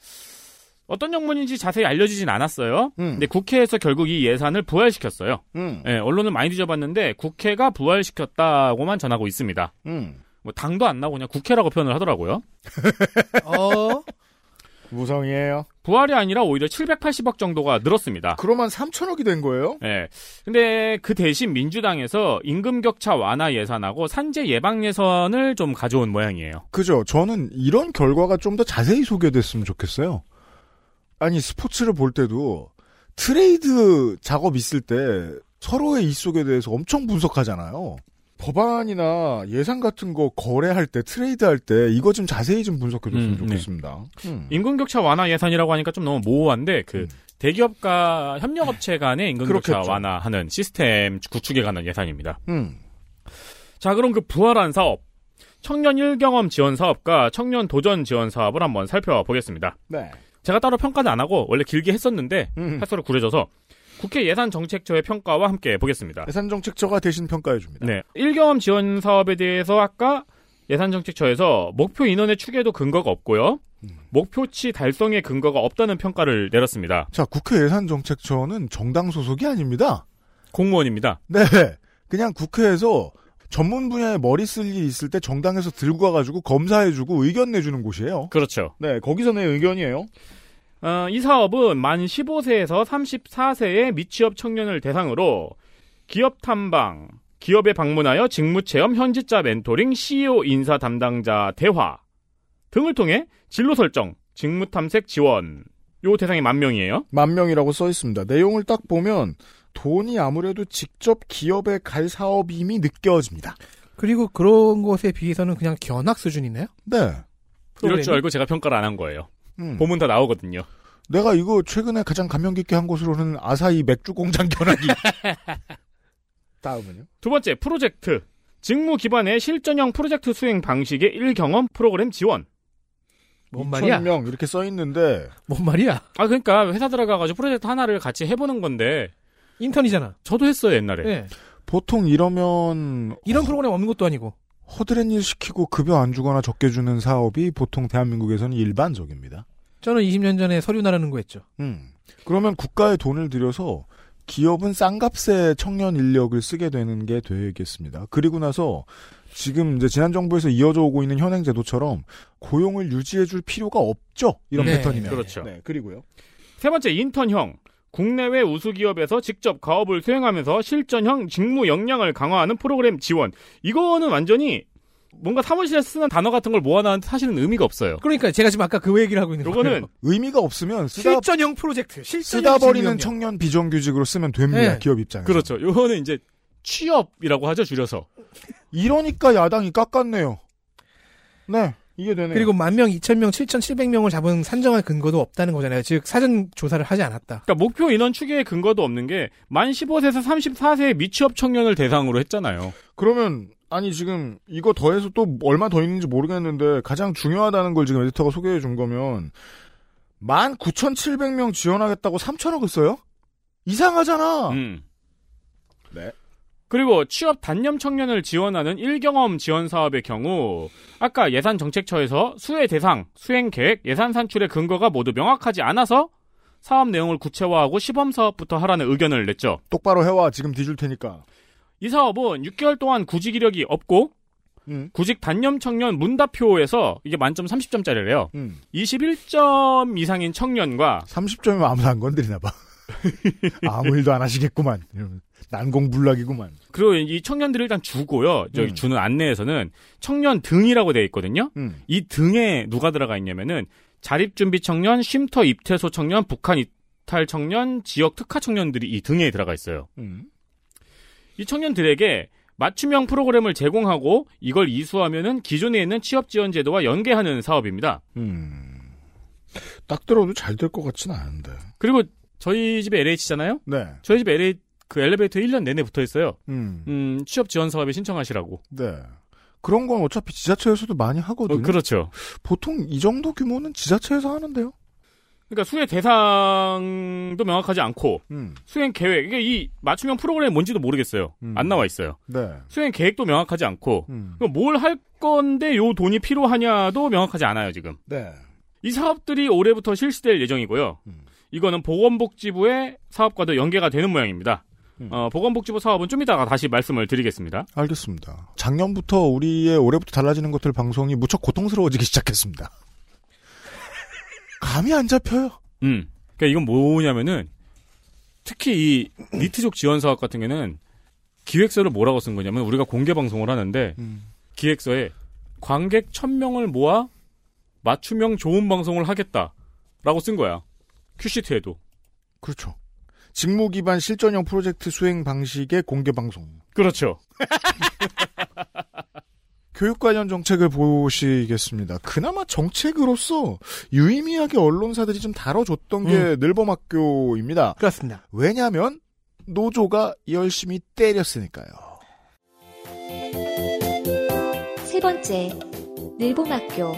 어떤 영문인지 자세히 알려지진 않았어요. 음. 근데 국회에서 결국 이 예산을 부활시켰어요. 음. 예, 언론은 많이 뒤져봤는데 국회가 부활시켰다고만 전하고 있습니다. 음. 뭐 당도 안 나고 그냥 국회라고 표현을 하더라고요. 어, 무성이에요. 부활이 아니라 오히려 780억 정도가 늘었습니다. 그러면 3천억이 된 거예요? 예. 근데 그 대신 민주당에서 임금 격차 완화 예산하고 산재 예방 예산을 좀 가져온 모양이에요. 그죠. 저는 이런 결과가 좀 더 자세히 소개됐으면 좋겠어요. 아니, 스포츠를 볼 때도 트레이드 작업 있을 때 서로의 이 속에 대해서 엄청 분석하잖아요. 법안이나 예산 같은 거 거래할 때, 트레이드 할 때, 이거 좀 자세히 좀 분석해 줬으면 음, 네. 좋겠습니다. 음. 임금 격차 완화 예산이라고 하니까 좀 너무 모호한데 그 음. 대기업과 협력업체 간의 임금 격차 그렇겠죠. 완화하는 시스템 구축에 관한 예산입니다. 음. 자, 그럼 그 부활한 사업 청년 일경험 지원 사업과 청년 도전 지원 사업을 한번 살펴보겠습니다. 네. 제가 따로 평가는 안 하고 원래 길게 했었는데 음. 할 소리 구려져서 국회 예산정책처의 평가와 함께 보겠습니다. 예산정책처가 대신 평가해 줍니다. 네. 일경험 지원 사업에 대해서 아까 예산정책처에서 목표 인원의 추계도 근거가 없고요. 음. 목표치 달성의 근거가 없다는 평가를 내렸습니다. 자, 국회 예산정책처는 정당 소속이 아닙니다. 공무원입니다. 네. 그냥 국회에서 전문 분야에 머리 쓸 일이 있을 때 정당에서 들고 가가지고 검사해주고 의견 내주는 곳이에요. 그렇죠. 네, 거기서 내 의견이에요. 어, 이 사업은 만 15세에서 34세의 미취업 청년을 대상으로 기업 탐방, 기업에 방문하여 직무 체험, 현지자 멘토링, CEO 인사 담당자 대화 등을 통해 진로 설정, 직무 탐색 지원 요 대상이 만 명이에요. 만 명이라고 써 있습니다. 내용을 딱 보면 돈이 아무래도 직접 기업에 갈 사업임이 느껴집니다. 그리고 그런 것에 비해서는 그냥 견학 수준이네요. 네. 이럴 프로그램이? 줄 알고 제가 평가를 안 한 거예요. 음. 보면 다 나오거든요. 내가 이거 최근에 가장 감명 깊게 한 것으로는 아사히 맥주 공장 견학이. 다음은요? 두 번째 프로젝트 직무 기반의 실전형 프로젝트 수행 방식의 일경험 프로그램 지원. 뭔 말이야? 2,000명 이렇게 써 있는데 뭔 말이야? 아 그러니까 회사 들어가가지고 프로젝트 하나를 같이 해보는 건데 인턴이잖아. 저도 했어요 옛날에. 네. 보통 이러면 이런 프로그램 없는 것도 아니고. 허드렛 일 시키고 급여 안 주거나 적게 주는 사업이 보통 대한민국에서는 일반적입니다. 저는 20년 전에 서류 나르는 거 했죠. 음. 그러면 국가에 돈을 들여서 기업은 싼값에 청년 인력을 쓰게 되는 게 되겠습니다. 그리고 나서 지금 이제 지난 정부에서 이어져 오고 있는 현행 제도처럼 고용을 유지해 줄 필요가 없죠. 이런 네, 패턴이면. 그렇죠. 네, 그리고요. 세 번째 인턴형 국내외 우수 기업에서 직접 가업을 수행하면서 실전형 직무 역량을 강화하는 프로그램 지원. 이거는 완전히 뭔가 사무실에 쓰는 단어 같은 걸 모아놨는데 사실은 의미가 없어요. 그러니까 제가 지금 아까 그 얘기를 하고 있는 거예요. 요거는 의미가 없으면 쓰다, 실전형 프로젝트. 실전형 쓰다 버리는. 청년 비정규직으로 쓰면 됩니다. 네. 기업 입장에서. 그렇죠. 요거는 이제 취업이라고 하죠 줄여서. 이러니까 야당이 깎았네요. 네, 이게 되네요. 그리고 만 명, 이천 명, 칠천 칠백 명을 잡은 산정할 근거도 없다는 거잖아요. 즉 사전 조사를 하지 않았다. 그러니까 목표 인원 추계의 근거도 없는 게만 15세에서 34세의 미취업 청년을 대상으로 했잖아요. 그러면 아니 지금 이거 더해서 또 얼마 더 있는지 모르겠는데 가장 중요하다는 걸 지금 에디터가 소개해 준 거면 19,700명 지원하겠다고 3천억을 써요? 이상하잖아. 음. 네. 그리고 취업 단념 청년을 지원하는 일경험 지원 사업의 경우 아까 예산 정책처에서 수혜 대상, 수행 계획, 예산 산출의 근거가 모두 명확하지 않아서 사업 내용을 구체화하고 시범 사업부터 하라는 의견을 냈죠. 똑바로 해와 지금 뒤줄 테니까. 이 사업은 6개월 동안 구직 이력이 없고 음. 구직 단념 청년 문답표에서 이게 만점 30점짜리래요. 음. 21점 이상인 청년과 30점이면 아무도 안 건드리나 봐. 아무 일도 안 하시겠구만. 이러면 난공불락이구만. 그리고 이 청년들을 일단 주고요. 저기 음. 주는 안내에서는 청년 등이라고 되어 있거든요. 음. 이 등에 누가 들어가 있냐면은 자립준비 청년, 쉼터 입퇴소 청년, 북한 이탈 청년, 지역 특화 청년들이 이 등에 들어가 있어요. 음. 이 청년들에게 맞춤형 프로그램을 제공하고 이걸 이수하면은 기존에 있는 취업 지원 제도와 연계하는 사업입니다. 음. 딱 들어도 잘 될 것 같진 않은데. 그리고 저희 집에 LH잖아요. 네. 저희 집에 LH 그 엘리베이터 1년 내내 붙어 있어요. 음. 음, 취업 지원 사업에 신청하시라고. 네. 그런 건 어차피 지자체에서도 많이 하거든요. 어, 그렇죠. 보통 이 정도 규모는 지자체에서 하는데요. 그러니까 수혜 대상도 명확하지 않고 음. 수행 계획 이게 이 맞춤형 프로그램이 뭔지도 모르겠어요. 음. 안 나와 있어요. 네. 수행 계획도 명확하지 않고 음. 뭘할 건데 요 돈이 필요하냐도 명확하지 않아요, 지금. 네. 이 사업들이 올해부터 실시될 예정이고요. 음. 이거는 보건복지부의 사업과도 연계가 되는 모양입니다. 음. 어, 보건복지부 사업은 좀 이따가 다시 말씀을 드리겠습니다. 알겠습니다. 작년부터 우리의 올해부터 달라지는 것들 방송이 무척 고통스러워지기 시작했습니다. 감이 안 잡혀요. 음. 그러니까 이건 뭐냐면은 특히 이 니트족 지원 사업 같은 경우는 기획서를 뭐라고 쓴 거냐면 우리가 공개 방송을 하는데 음. 기획서에 관객 1000명을 모아 맞춤형 좋은 방송을 하겠다라고 쓴 거야. 큐시트에도. 그렇죠. 직무 기반 실전형 프로젝트 수행 방식의 공개 방송. 그렇죠. 교육 관련 정책을 보시겠습니다. 그나마 정책으로서 유의미하게 언론사들이 좀 다뤄줬던 게 늘봄학교입니다. 그렇습니다. 왜냐하면 노조가 열심히 때렸으니까요. 세 번째, 늘봄학교.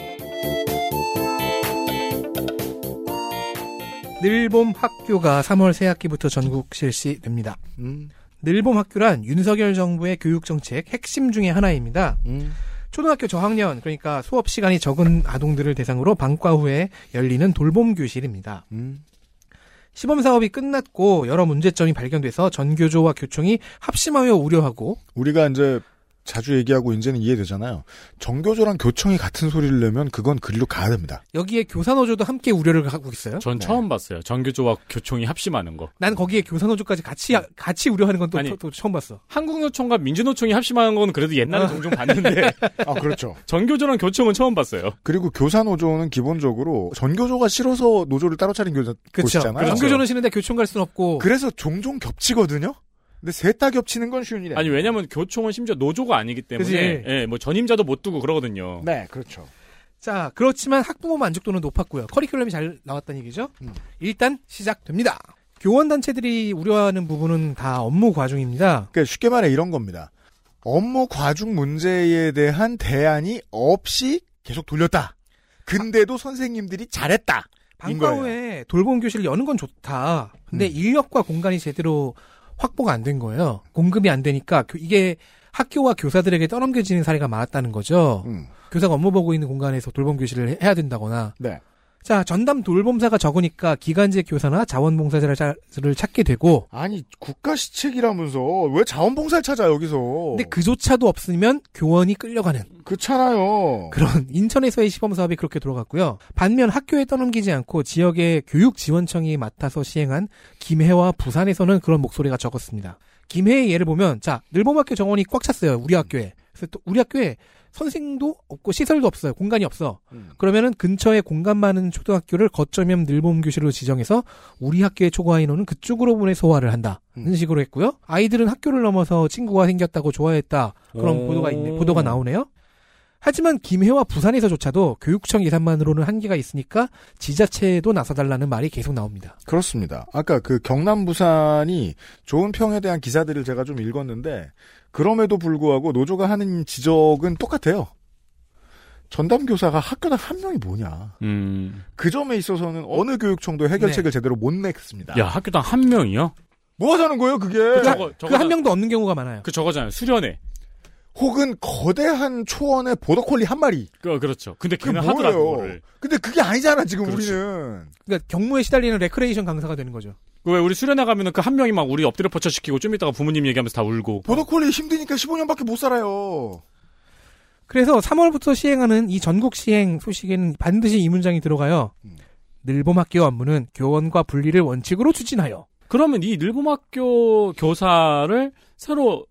늘봄 학교가 3월 새 학기부터 전국 실시됩니다. 음, 늘봄 학교란 윤석열 정부의 교육 정책 핵심 중의 하나입니다. 음. 초등학교 저학년 그러니까 수업 시간이 적은 아동들을 대상으로 방과 후에 열리는 돌봄 교실입니다. 음. 시범 사업이 끝났고 여러 문제점이 발견돼서 전교조와 교총이 합심하여 우려하고 우리가 이제 자주 얘기하고 이제는 이해되잖아요. 정교조랑 교청이 같은 소리를 내면 그건 그리로 가야 됩니다. 여기에 교사노조도 함께 우려를 하고 있어요. 전 네. 처음 봤어요. 전교조와 교총이 합심하는 거. 난 거기에 교사노조까지 같이 같이 우려하는 건또 아니. 처음 봤어. 한국노총과 민주노총이 합심하는 건 그래도 옛날에 종종 봤는데 아, 그렇죠. 전교조랑 교총은 처음 봤어요. 그리고 교사노조는 기본적으로 전교조가 싫어서 노조를 따로 차린 교사 그렇죠. 곳이잖아요. 전교조는 싫은데 교총 갈 수는 없고. 그래서 종종 겹치거든요. 근데 셋다 겹치는 건 쉬운 일이 아니 왜냐면 교총은 심지어 노조가 아니기 때문에. 예, 뭐 전임자도 못 두고 그러거든요. 네, 그렇죠. 자, 그렇지만 학부모 만족도는 높았고요. 커리큘럼이 잘 나왔다는 얘기죠. 음. 일단 시작됩니다. 교원 단체들이 우려하는 부분은 다 업무 과중입니다. 그러니까 쉽게 말해 이런 겁니다. 업무 과중 문제에 대한 대안이 없이 계속 돌렸다. 근데도 선생님들이 잘했다. 방과 후에 돌봄 교실을 여는 건 좋다. 근데 음. 인력과 공간이 제대로 확보가 안 된 거예요. 공급이 안 되니까 교- 이게 학교와 교사들에게 떠넘겨지는 사례가 많았다는 거죠. 음. 교사가 업무 보고 있는 공간에서 돌봄 교실을 해- 해야 된다거나. 네. 자, 전담 돌봄사가 적으니까 기간제 교사나 자원봉사자를 찾게 되고 아니 국가 시책이라면서 왜 자원봉사를 찾아 여기서? 근데 그조차도 없으면 교원이 끌려가는 그렇잖아요. 그런 인천에서의 시범 사업이 그렇게 돌아갔고요. 반면 학교에 떠넘기지 않고 지역의 교육지원청이 맡아서 시행한 김해와 부산에서는 그런 목소리가 적었습니다. 김해의 예를 보면 자 늘봄학교 정원이 꽉 찼어요. 우리 학교에. 그래서 또 우리 학교에 선생도 없고 시설도 없어요. 공간이 없어. 음. 그러면은 근처에 공간 많은 초등학교를 거점형 늘봄 교실로 지정해서 우리 학교의 초과 인원은 그쪽으로 보내 소화를 한다. 음. 는 식으로 했고요. 아이들은 학교를 넘어서 친구가 생겼다고 좋아했다. 그런 오. 보도가 있네. 보도가 나오네요. 하지만 김해와 부산에서조차도 교육청 예산만으로는 한계가 있으니까 지자체도 나서달라는 말이 계속 나옵니다. 그렇습니다. 아까 그 경남 부산이 좋은 평에 대한 기사들을 제가 좀 읽었는데 그럼에도 불구하고 노조가 하는 지적은 똑같아요. 전담 교사가 학교당 한 명이 뭐냐. 음. 그 점에 있어서는 어느 교육청도 해결책을 네. 제대로 못 냈습니다. 야 학교당 한 명이요? 뭐 하자는 거예요, 그게? 저거 그한 명도 없는 경우가 많아요. 그 저거잖아요. 수련회. 혹은 거대한 초원의 border collie 한 마리. 그 그렇죠. 근데 걔는 뭐예요? 하더라고 그거를. 근데 그게 아니잖아, 지금 그렇지. 우리는. 그러니까 격무에 시달리는 레크레이션 강사가 되는 거죠. 그 왜 우리 수련회 가면은 그 한 명이 막 우리 엎드려 뻗쳐 시키고 좀 이따가 부모님 얘기하면서 다 울고. border collie 힘드니까 15년밖에 못 살아요. 그래서 3월부터 시행하는 이 전국 시행 소식에는 반드시 이 문장이 들어가요. 음. 늘봄학교 업무는 교원과 분리를 원칙으로 추진하여. 그러면 이 늘봄학교 교사를 새로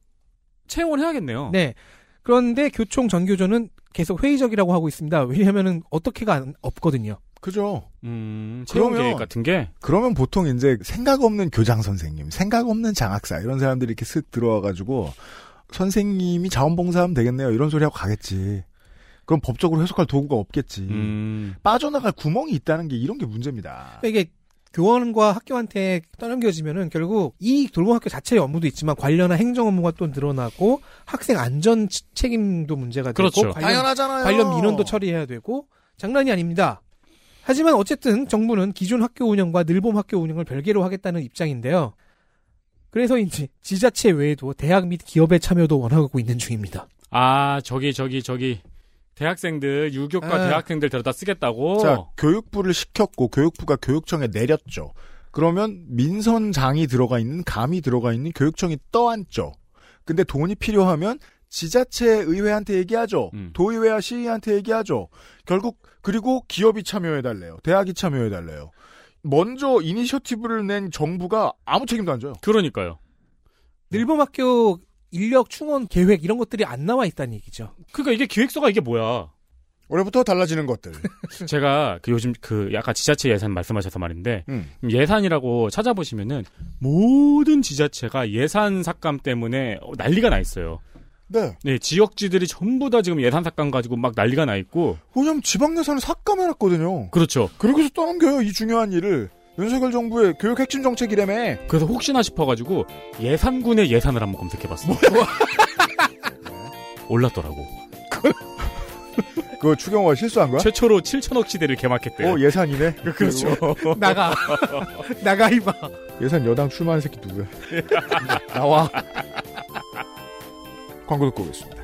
채용을 해야겠네요. 네. 그런데 교총 전교조는 계속 회의적이라고 하고 있습니다. 왜냐하면은 어떻게가 안- 없거든요. 그죠? 음, 채용 계획 같은 게 그러면 보통 이제 생각 없는 교장 선생님, 생각 없는 장학사 이런 사람들이 이렇게 쓱 들어와 가지고 선생님이 자원봉사하면 되겠네요 이런 소리 하고 가겠지. 그럼 법적으로 해석할 도구가 없겠지. 음, 빠져나갈 구멍이 있다는 게 이런 게 문제입니다. 그러니까 이게 교원과 학교한테 떠넘겨지면은 결국 이 돌봄학교 자체의 업무도 있지만 관련한 행정 업무가 또 늘어나고 학생 안전 치- 책임도 문제가 되고 그렇죠. 관련, 당연하잖아요. 관련 민원도 처리해야 되고 장난이 아닙니다. 하지만 어쨌든 정부는 기존 학교 운영과 늘봄 학교 운영을 별개로 하겠다는 입장인데요. 그래서 이제 지자체 외에도 대학 및 기업의 참여도 원하고 있는 중입니다. 아 저기 저기 저기 대학생들 유교과 에. 대학생들 데려다 쓰겠다고. 자, 교육부를 시켰고 교육부가 교육청에 내렸죠. 그러면 민선장이 들어가 있는 감이 들어가 있는 교육청이 떠안죠. 근데 돈이 필요하면 지자체 의회한테 얘기하죠. 음. 도의회와 시의회한테 얘기하죠. 결국 그리고 기업이 참여해 달래요. 대학이 참여해 달래요. 먼저 이니셔티브를 낸 정부가 아무 책임도 안 져요. 그러니까요. 일본학교 인력 충원 계획 이런 것들이 안 나와 있다는 얘기죠. 그러니까 이게 기획서가 이게 뭐야? 올해부터 달라지는 것들. 제가 그 요즘 그 약간 지자체 예산 말씀하셔서 말인데 음. 예산이라고 찾아보시면은 모든 지자체가 예산 삭감 때문에 난리가 나 있어요. 네. 네, 지역지들이 전부 다 지금 예산 삭감 가지고 막 난리가 나 있고. 왜냐면 지방 예산을 삭감해놨거든요. 그렇죠. 그러고서 떠넘겨요, 이 중요한 일을. 윤석열 정부의 교육 핵심 정책이라며. 그래서 혹시나 싶어가지고 예산군의 예산을 한번 검색해봤어요. 올랐더라고. 그거 추경호가 실수한 거야? 최초로 7천억 시대를 개막했대요. 어, 예산이네. 그렇죠. 나가. 나가, 이봐. 예산 여당 출마하는 새끼 누구야? 나와. 광고 듣고 오겠습니다.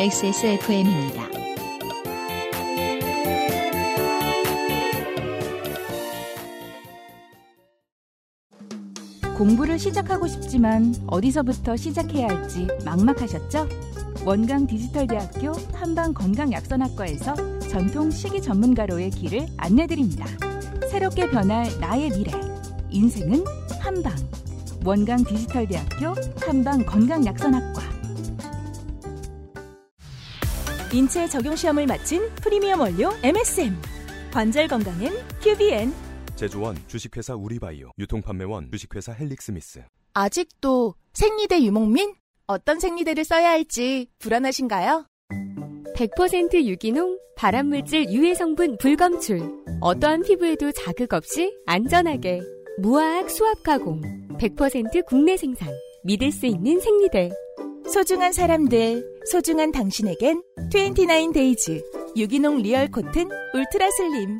XSFM입니다. 공부를 시작하고 싶지만 어디서부터 시작해야 할지 막막하셨죠? 원강 디지털대학교 한방 건강약선학과에서 전통 식이 전문가로의 길을 안내드립니다. 새롭게 변할 나의 미래. 인생은 한방. 원강 디지털대학교 한방 건강약선학과. 인체 적용 시험을 마친 프리미엄 원료 MSM. 관절 건강엔 QBN. 제조원 주식회사 우리바이오 유통판매원 주식회사 헬릭스미스 아직도 생리대 유목민? 어떤 생리대를 써야 할지 불안하신가요? 100% 유기농, 발암물질 유해 성분 불검출. 어떠한 피부에도 자극 없이 안전하게. 무화학 수압 가공. 100% 국내 생산. 믿을 수 있는 생리대. 소중한 사람들, 소중한 당신에겐 29 Days 유기농 real cotton ultra slim.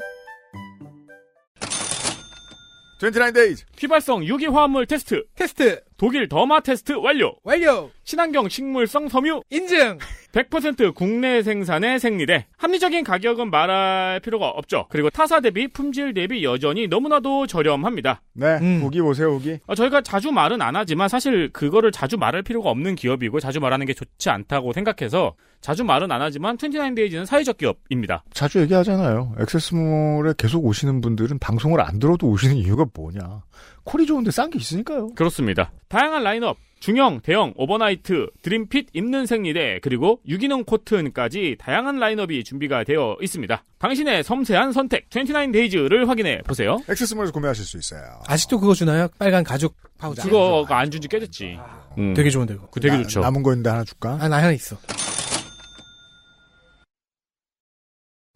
29Days. 휘발성 유기화합물 테스트. 테스트. 독일 Derma Test 완료. 완료. 친환경 식물성 섬유 인증. 100% 국내 생산의 생리대. 합리적인 가격은 말할 필요가 없죠. 그리고 타사 대비 품질 대비 여전히 너무나도 저렴합니다. 네, 음. 후기 보세요, 후기. 어, 저희가 자주 말은 안 하지만 사실 그거를 자주 말할 필요가 없는 기업이고 자주 말하는 게 좋지 않다고 생각해서 자주 말은 안 하지만 29Days는 사회적 기업입니다. 자주 얘기하잖아요. 액세스몰에 계속 오시는 분들은 방송을 안 들어도 오시는 이유가 뭐냐. 퀄이 좋은데 싼 게 있으니까요. 그렇습니다. 다양한 라인업, 중형, 대형, overnight, Dream Fit 입는 생리대, 그리고 유기농 cotton까지 다양한 라인업이 준비가 되어 있습니다. 당신의 섬세한 선택, 29Days를 확인해 보세요. 액세스몰에서 구매하실 수 있어요. 아직도 그거 주나요? 빨간 가죽 파우치. 그거가 안 준지 꽤 됐지. 음. 되게 좋은데, 그거. 그거 되게 나- 좋죠. 남은 거 있는데 하나 줄까? 아, 나 하나 있어.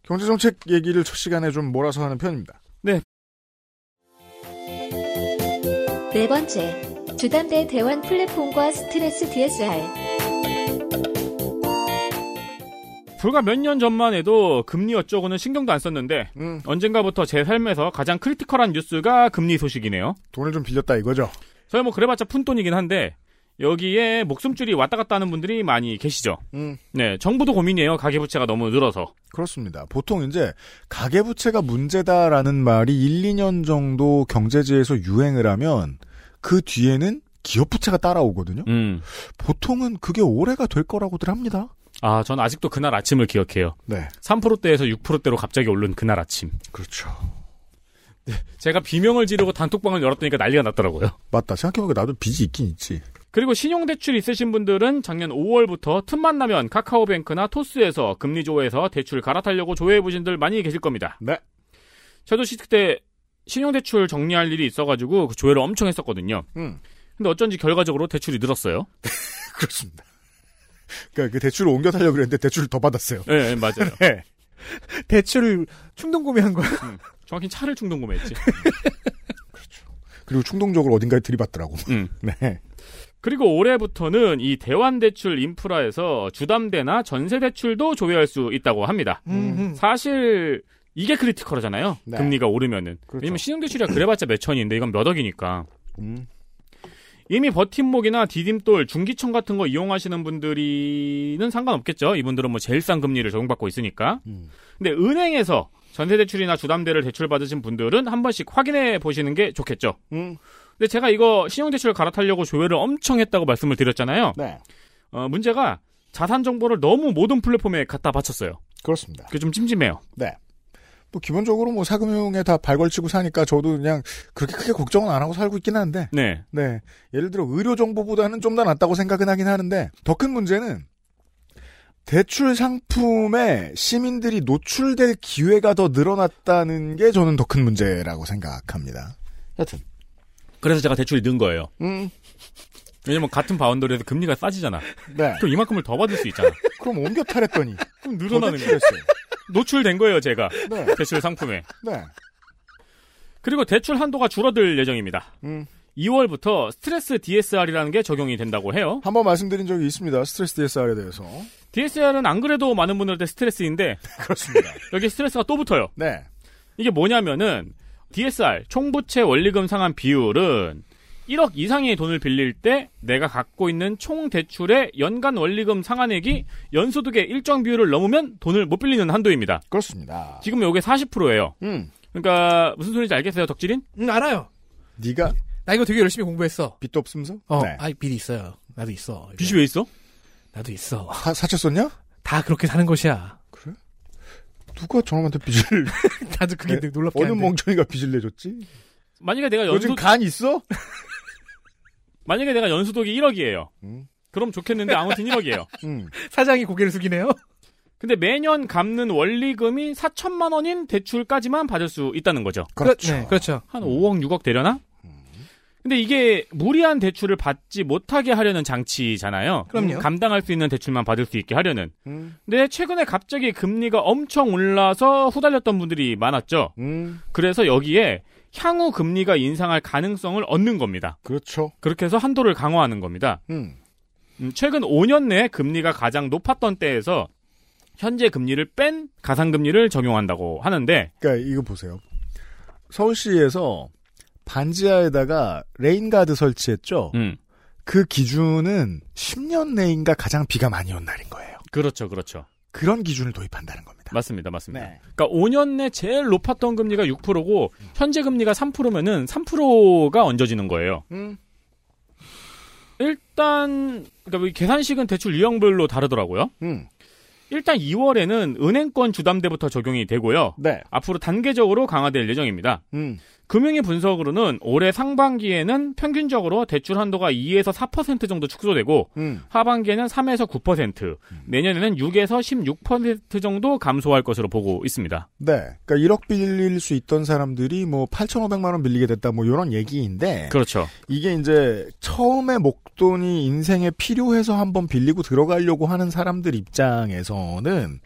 경제정책 얘기를 첫 시간에 좀 몰아서 하는 편입니다. 네 번째, 주담대 대환 플랫폼과 스트레스 DSR. 불과 몇 년 전만 해도 금리 어쩌고는 신경도 안 썼는데 음, 언젠가부터 제 삶에서 가장 critical한 뉴스가 금리 소식이네요. 돈을 좀 빌렸다 이거죠. 저희 뭐 그래봤자 푼돈이긴 한데 여기에 목숨줄이 왔다 갔다 하는 분들이 많이 계시죠. 음, 네, 정부도 고민이에요. 가계부채가 너무 늘어서. 그렇습니다. 보통 이제 가계부채가 문제다라는 말이 1, 2년 정도 경제지에서 유행을 하면 그 뒤에는 기업 부채가 따라오거든요. 음. 보통은 그게 올해가 될 거라고들 합니다. 아, 전 아직도 그날 아침을 기억해요. 네, 3%대에서 6%대로 갑자기 오른 그날 아침. 그렇죠. 제가 비명을 지르고 단톡방을 열었더니까 난리가 났더라고요. 맞다. 생각해보니까 나도 빚이 있긴 있지. 그리고 신용대출 있으신 분들은 작년 5월부터 틈만 나면 카카오뱅크나 토스에서 금리 조회해서 대출 갈아타려고 조회해보신 분들 많이 계실 겁니다. 네. 저도 시- 그때 신용대출 정리할 일이 있어가지고 그 조회를 엄청 했었거든요. 음, 근데 어쩐지 결과적으로 대출이 늘었어요. 그렇습니다. 그러니까 그 대출을 옮겨 타려고 그랬는데 대출을 더 받았어요. 네, 맞아요. 네. 대출을 충동 구매한 거야. 정확히 차를 충동 구매했지. 그리고 충동적으로 어딘가에 들이받더라고. 음. 네. 그리고 올해부터는 이 대환대출 인프라에서 주담대나 전세대출도 조회할 수 있다고 합니다. 음, 사실 이게 크리티컬하잖아요. 네. 금리가 오르면은. 그렇죠. 왜냐면 신용대출이야 그래봤자 몇 천인데 이건 몇 억이니까. 음. 이미 버팀목이나 디딤돌, 중기청 같은 거 이용하시는 분들이는 상관없겠죠. 이분들은 뭐 제일 싼 금리를 적용받고 있으니까. 음. 근데 은행에서 전세대출이나 주담대를 대출받으신 분들은 한 번씩 확인해 보시는 게 좋겠죠. 음. 근데 제가 이거 신용대출 갈아타려고 조회를 엄청 했다고 말씀을 드렸잖아요. 네. 어, 문제가 자산 정보를 너무 모든 플랫폼에 갖다 바쳤어요. 그렇습니다. 그게 좀 찜찜해요. 네. 뭐 기본적으로 뭐 사금융에 다 발걸치고 사니까 저도 그냥 그렇게 크게 걱정은 안 하고 살고 있긴 한데 네. 네. 예를 들어 의료 정보보다는 좀 더 낫다고 생각은 하긴 하는데 더 큰 문제는 대출 상품에 시민들이 노출될 기회가 더 늘어났다는 게 저는 더 큰 문제라고 생각합니다. 여튼 그래서 제가 대출이 는 거예요. 음. 왜냐면 같은 boundary에서 금리가 싸지잖아. 네. 그럼 이만큼을 더 받을 수 있잖아. 그럼 옮겨 탔더니 그럼 더 늘어나는 거예요. 노출된 거예요, 제가. 네. 대출 상품에. 네. 그리고 대출 한도가 줄어들 예정입니다. 음. 2월부터 스트레스 DSR이라는 게 적용이 된다고 해요. 한번 말씀드린 적이 있습니다. 스트레스 DSR에 대해서. DSR은 안 그래도 많은 분들한테 스트레스인데 그렇습니다. 여기 스트레스가 또 붙어요. 네. 이게 뭐냐면은 DSR 총부채 원리금 상환 비율은 1억 이상의 돈을 빌릴 때 내가 갖고 있는 총 대출의 연간 원리금 상환액이 연소득의 일정 비율을 넘으면 돈을 못 빌리는 한도입니다. 그렇습니다. 지금 요게 40%예요. 음. 그러니까 무슨 소리인지 알겠어요, 덕질인? 응, 알아요. 네가 나 이거 되게 열심히 공부했어. 빚도 없으면서? 어, 네. 아이, 빚이 있어요. 나도 있어. 빚이 왜 있어? 나도 있어. 사, 사쳤었냐? 다 그렇게 사는 것이야. 누가 저놈한테 빚을 나도 그게 네? 놀랍게 어느 한데. 멍청이가 빚을 내줬지? 만약에 내가 요즘 연소 간 있어? 만약에 내가 연소득이 1억이에요. 음. 그럼 좋겠는데 아무튼 1억이에요. 음. 사장이 고개를 숙이네요. 근데 매년 갚는 원리금이 4천만 원인 대출까지만 받을 수 있다는 거죠. 그렇죠. 네, 그렇죠. 한 5억, 6억 되려나? 근데 이게 무리한 대출을 받지 못하게 하려는 장치잖아요. 그럼요. 감당할 수 있는 대출만 받을 수 있게 하려는. 음. 근데 최근에 갑자기 금리가 엄청 올라서 후달렸던 분들이 많았죠. 음. 그래서 여기에 향후 금리가 인상할 가능성을 얻는 겁니다. 그렇죠. 그렇게 해서 한도를 강화하는 겁니다. 음. 음, 최근 5년 내에 금리가 가장 높았던 때에서 현재 금리를 뺀 가상금리를 적용한다고 하는데 그러니까 이거 보세요. 서울시에서 반지하에다가 rain guard 설치했죠. 음, 그 기준은 10년 내인가 가장 비가 많이 온 날인 거예요. 그렇죠, 그렇죠. 그런 기준을 도입한다는 겁니다. 맞습니다, 맞습니다. 네. 그러니까 5년 내 제일 높았던 금리가 6%고 현재 금리가 3%면은 3%가 얹어지는 거예요. 음. 일단 그러니까 이 계산식은 대출 유형별로 다르더라고요. 음. 일단 2월에는 은행권 주담대부터 적용이 되고요. 네. 앞으로 단계적으로 강화될 예정입니다. 음. 금융위 분석으로는 올해 상반기에는 평균적으로 대출 한도가 2에서 4% 정도 축소되고 음. 하반기에는 3에서 9%, 내년에는 6에서 16% 정도 감소할 것으로 보고 있습니다. 네. 그러니까 1억 빌릴 수 있던 사람들이 뭐 8,500만 원 빌리게 됐다 뭐 이런 얘기인데 그렇죠. 이게 이제 처음에 목돈이 인생에 필요해서 한번 빌리고 들어가려고 하는 사람들 입장에서는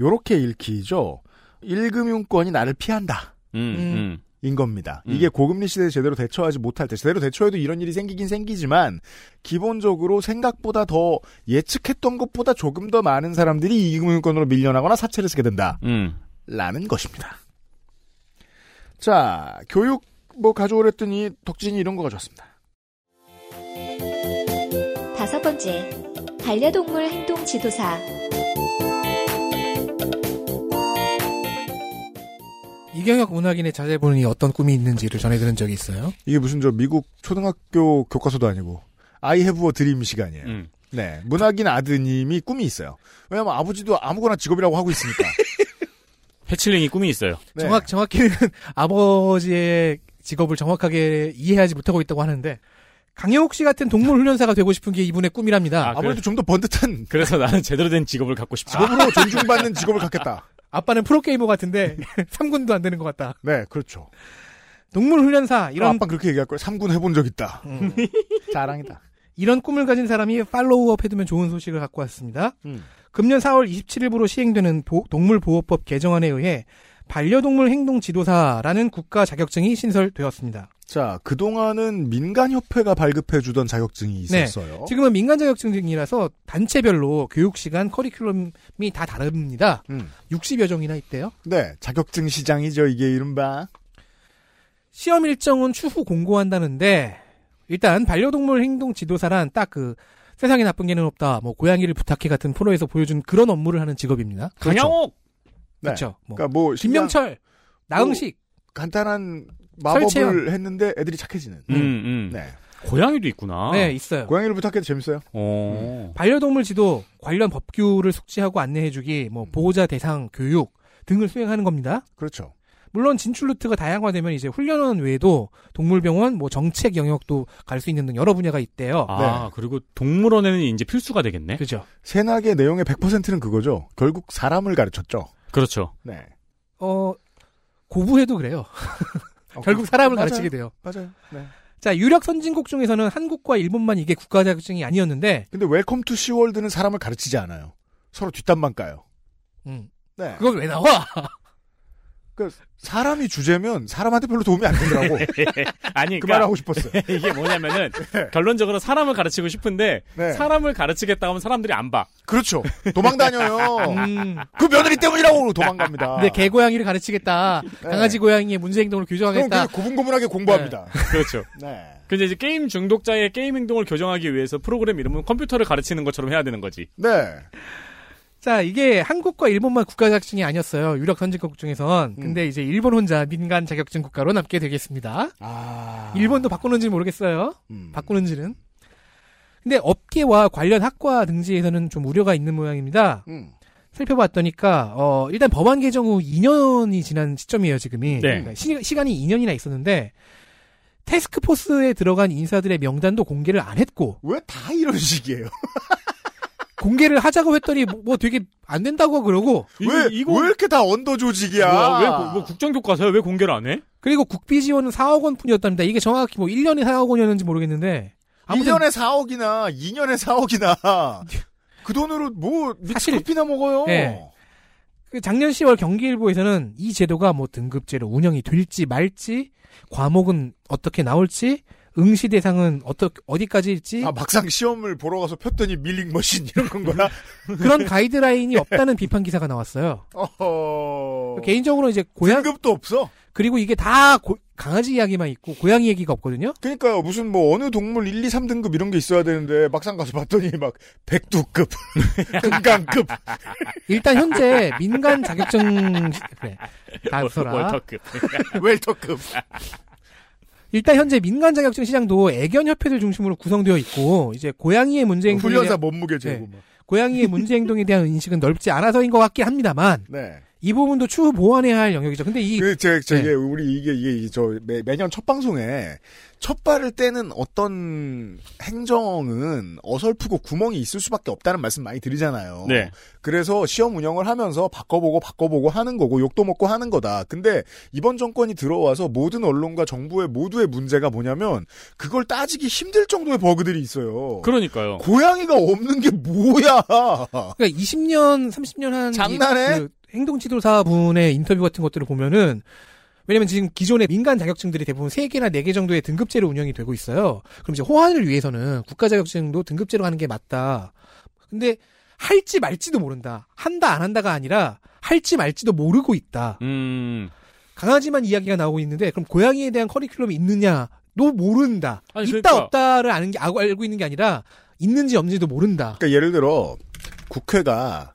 요렇게 읽히죠. 1금융권이 나를 피한다. 음, 음. 인 겁니다. 음. 이게 고금리 시대에 제대로 대처하지 못할 때, 제대로 대처해도 이런 일이 생기긴 생기지만, 기본적으로 생각보다 더 예측했던 것보다 조금 더 많은 사람들이 이금융권으로 밀려나거나 사채를 쓰게 된다. 음. 라는 것입니다. 자, 교육 뭐 가져오랬더니 덕진이 이런 거 가져왔습니다. 다섯 번째, 반려동물 행동 지도사. 이경혁 문학인의 자제분이 어떤 꿈이 있는지를 전해들은 적이 있어요. 이게 무슨 저 미국 초등학교 교과서도 아니고, I have a dream 시간이에요. 음. 네. 문학인 아드님이 꿈이 있어요. 왜냐면 아버지도 아무거나 직업이라고 하고 있으니까. 해칠링이 꿈이 있어요. 네. 정확 정확히는 아버지의 직업을 정확하게 이해하지 못하고 있다고 하는데 강영욱 씨 같은 동물 훈련사가 되고 싶은 게 이분의 꿈이랍니다. 아, 아무래도 좀더 번듯한 그래서 나는 제대로 된 직업을 갖고 싶다. 직업으로 존중받는 직업을 갖겠다. 아빠는 프로게이머 같은데 3군도 안 되는 것 같다. 네, 그렇죠. 동물 훈련사 이런 아빠 그렇게 얘기할 거예요. 3군 해본 적 있다. 음, 자랑이다. 이런 꿈을 가진 사람이 팔로우업 해두면 좋은 소식을 갖고 왔습니다. 음. 금년 4월 27일부로 시행되는 보- 동물보호법 개정안에 의해 반려동물 행동 지도사라는 국가 자격증이 신설되었습니다. 자, 그동안은 민간협회가 발급해주던 자격증이 네. 있었어요. 지금은 민간 자격증이라서 단체별로 교육 시간 커리큘럼이 다 다릅니다. 음. 60여 종이나 있대요. 네, 자격증 시장이죠. 이게 이른바. 시험 일정은 추후 공고한다는데 일단 반려동물 행동 지도사란 딱 그 세상에 나쁜 개는 없다. 뭐 고양이를 부탁해 같은 프로에서 보여준 그런 업무를 하는 직업입니다. 강양옥 네. 그렇죠. 뭐 그러니까 뭐 김명철, 나응식, 간단한 마법을 설채연. 했는데 애들이 착해지는. 음, 음. 네. 고양이도 있구나. 네 있어요. 고양이를 부탁해도 재밌어요. 어. 반려동물 지도, 관련 법규를 숙지하고 안내해주기, 뭐 보호자 대상 교육 등을 수행하는 겁니다. 그렇죠. 물론 진출 루트가 다양화되면 이제 훈련원 외에도 동물병원, 뭐 정책 영역도 갈 수 있는 등 여러 분야가 있대요. 아, 그리고 동물원에는 이제 필수가 되겠네. 그죠. 세나개 내용의 100%는 그거죠. 결국 사람을 가르쳤죠. 그렇죠. 네. 어 고부해도 그래요. 어, 결국 그- 사람을 맞아요. 가르치게 돼요. 맞아요. 네. 자 유력 선진국 중에서는 한국과 일본만 이게 국가 자격증이 아니었는데, 근데 welcome to 시월드는 사람을 가르치지 않아요. 서로 뒷담만 까요. 음, 네. 그건 왜 나와? 그 사람이 주제면 사람한테 별로 도움이 안 되더라고. 아니, 그 그러니까 말하고 싶었어요. 이게 뭐냐면은 결론적으로 사람을 가르치고 싶은데 네. 사람을 가르치겠다 하면 사람들이 안 봐. 그렇죠. 도망 다녀요. 음, 그 며느리 때문이라고 도망갑니다. 근데 개 고양이를 가르치겠다. 강아지 고양이의 문제 행동을. 그 고분고분하게 공부합니다. 그렇죠. 네. 근데 이제 게임 중독자의 게임 행동을 교정하기 위해서 프로그램 이름은 컴퓨터를 가르치는 것처럼 해야 되는 거지. 네. 자, 이게 한국과 일본만 국가 자격증이 아니었어요. 유력 선진국 중에선. 음. 근데 이제 일본 혼자 민간 자격증 국가로 남게 되겠습니다. 아. 일본도 바꾸는지 모르겠어요. 음. 바꾸는지는. 근데 업계와 관련 학과 등지에서는 좀 우려가 있는 모양입니다. 음. 살펴봤더니까 어 일단 법안 개정 후 2년이 지난 시점이에요 지금이 네. 그러니까 시, 시간이 2년이나 있었는데 테스크포스에 들어간 인사들의 명단도 공개를 안 했고 왜 다 이런 식이에요? 공개를 하자고 했더니 뭐, 뭐 되게 안 된다고 그러고 왜, 이거- 왜 이렇게 다 언더 조직이야? 뭐야, 왜 고- 뭐 국정교과서야 왜 공개를 안 해? 그리고 국비 지원은 4억 원 뿐이었답니다. 이게 정확히 뭐 1년에 4억 원이었는지 모르겠는데 아무튼 1년에 4억이나 2년에 4억이나 그 돈으로 뭐 사실- 믹스커피나 먹어요. 네. 그 작년 10월 경기일보에서는 이 제도가 뭐 등급제로 운영이 될지 말지 과목은 어떻게 나올지 응시 대상은 어떠, 어디까지일지 아 막상 시험을 보러 가서 폈더니 밀링 머신 이런 건 거야? 그런 가이드라인이 없다는 비판 기사가 나왔어요. 어허. 개인적으로 이제 고양 등급도 없어. 그리고 이게 다 고- 강아지 이야기만 있고 고양이 얘기가 없거든요. 그러니까요. 무슨 뭐 어느 동물 1, 2, 3등급 이런 게 있어야 되는데 막상 가서 봤더니 막 백두급, 금강급. 일단 현재 민간 자격증 그래 다 웃어라. 월터급. 웰터급. 일단 현재 민간 자격증 시장도 애견 협회들 중심으로 구성되어 있고 이제 고양이의 문제 행동에 훈련사 몸무게 재고 막. 고양이의 문제 행동에 대한 인식은 넓지 않아서인 것 같긴 합니다만 네. 이 부분도 추후 보완해야 할 영역이죠. 근데 이 그, 제, 제, 네. 우리, 이게, 이게, 저, 매, 매년 첫 방송에, 첫 발을 떼는 어떤 행정은 어설프고 구멍이 있을 수밖에 없다는 말씀 많이 드리잖아요. 네. 그래서 시험 운영을 하면서 바꿔보고 바꿔보고 하는 거고, 욕도 먹고 하는 거다. 근데, 이번 정권이 들어와서 모든 언론과 정부의 모두의 문제가 뭐냐면, 그걸 따지기 힘들 정도의 버그들이 있어요. 그러니까요. 고양이가 없는 게 뭐야! 그러니까 20년, 30년 한 장난해? 이- 그 행동지도사 분의 인터뷰 같은 것들을 보면은 왜냐면 지금 기존의 민간 자격증들이 대부분 3개나 4개 정도의 등급제로 운영이 되고 있어요. 그럼 이제 호환을 위해서는 국가 자격증도 등급제로 하는 게 맞다. 근데 할지 말지도 모른다. 한다 안 한다가 아니라 할지 말지도 모르고 있다. 음. 강아지만 이야기가 나오고 있는데 그럼 고양이에 대한 커리큘럼이 있느냐도 모른다. 아니, 있다 그러니까- 없다를 아는 게 알고, 알고 있는 게 아니라 있는지 없는지도 모른다. 그러니까 예를 들어 국회가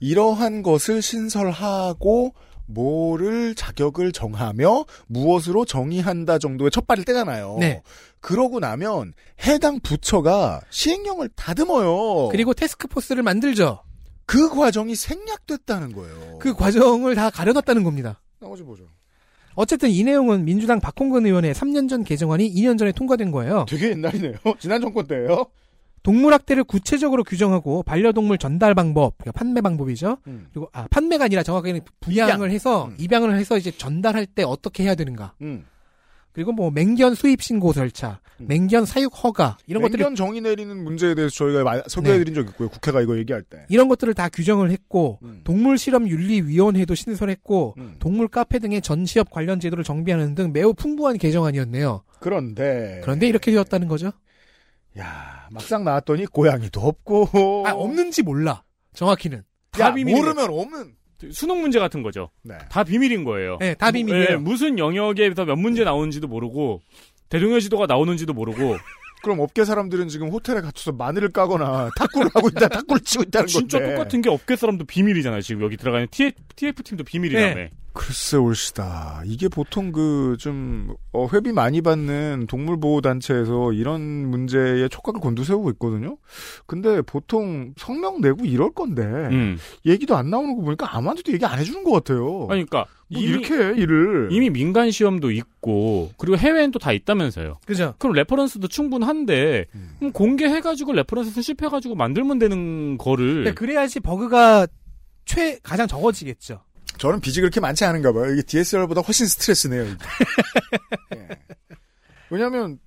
이러한 것을 신설하고 뭐를 자격을 정하며 무엇으로 정의한다 정도의 첫 발을 떼잖아요. 네. 그러고 나면 해당 부처가 시행령을 다듬어요. 그리고 테스크포스를 만들죠. 그 과정이 생략됐다는 거예요. 그 과정을 다 가려놨다는 겁니다. 나머지 보죠. 어쨌든 이 내용은 민주당 박홍근 의원의 3년 전 개정안이 2년 전에 통과된 거예요. 되게 옛날이네요. 지난 정권 때예요. 동물학대를 구체적으로 규정하고 반려동물 전달 방법, 그러니까 판매 방법이죠. 음. 그리고 아 판매가 아니라 정확하게는 부양을 입양. 해서 음. 입양을 해서 이제 전달할 때 어떻게 해야 되는가. 음. 그리고 뭐 맹견 수입 신고 절차, 음. 맹견 사육 허가 이런 것들을 맹견 정의 내리는 문제에 대해서 저희가 마- 소개해드린 적 있고요. 국회가 이거 얘기할 때. 이런 것들을 다 규정을 했고 음. 동물 실험 윤리 위원회도 신설했고 음. 동물 카페 등의 전시업 관련 제도를 정비하는 등 매우 풍부한 개정안이었네요. 그런데 그런데 이렇게 되었다는 거죠. 야 막상 나왔더니 고양이도 없고 아 없는지 몰라. 정확히는. 다 야, 비밀이에요. 모르면 없는. 수능 문제 같은 거죠. 네. 다 비밀인 거예요. 네, 다 비밀이에요. 예, 무슨 영역에서 몇 문제 나오는지도 모르고 대동여 지도가 나오는지도 모르고 그럼 업계 사람들은 지금 호텔에 갇혀서 마늘을 까거나 탁구를 하고 있다, 탁구를 치고 있다는 진짜 건데. 똑같은 게 업계 사람도 비밀이잖아요. 지금 여기 들어가는 TF, TF팀도 비밀이라며. 네. 글쎄 올시다. 이게 보통 그 좀 회비 많이 받는 동물보호단체에서 이런 문제에 촉각을 곤두세우고 있거든요. 근데 보통 성명 내고 이럴 건데 음. 얘기도 안 나오는 거 보니까 아무한테도 얘기 안 해주는 것 같아요. 아니, 그러니까 뭐 이미, 이렇게 해, 일을. 이미 민간 시험도 있고 그리고 해외엔 또 다 있다면서요. 그죠? 그럼 reference도 충분한데 음. 그럼 공개해가지고 reference 수집해가지고 만들면 되는 거를 네, 그래야지 버그가 최 가장 적어지겠죠. 저는 빚이 그렇게 많지 않은가 봐요. 이게 DSR보다 훨씬 스트레스네요. 이게. 예. 왜냐하면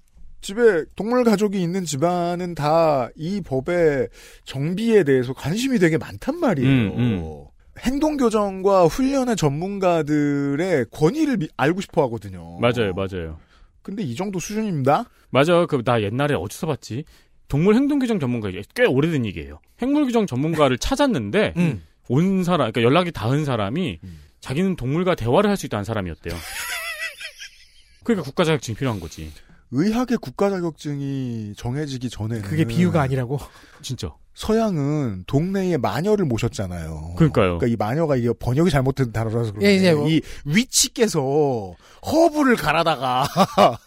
집에 동물 가족이 있는 집안은 다 이 법의 정비에 대해서 관심이 되게 많단 말이에요. 음, 음. 행동 교정과 훈련의 전문가들의 권위를 미- 알고 싶어 하거든요. 맞아요, 맞아요. 근데 이 정도 수준입니다. 맞아. 그 나 옛날에 어디서 봤지? 동물 행동 규정 전문가 이게 꽤 오래된 얘기예요. 생물 규정 전문가를 찾았는데 음. 온 사람, 그러니까 연락이 닿은 사람이 음. 자기는 동물과 대화를 할 수 있다는 사람이었대요. 그러니까 국가 자격증이 필요한 거지. 의학의 국가 자격증이 정해지기 전에는 그게 비유가 아니라고. 진짜. 서양은 동네에 마녀를 모셨잖아요. 그러니까요. 그러니까 이 마녀가 이게 번역이 잘못된 단어라서 그런데 예, 이제 뭐- 이 위치께서 허브를 갈아다가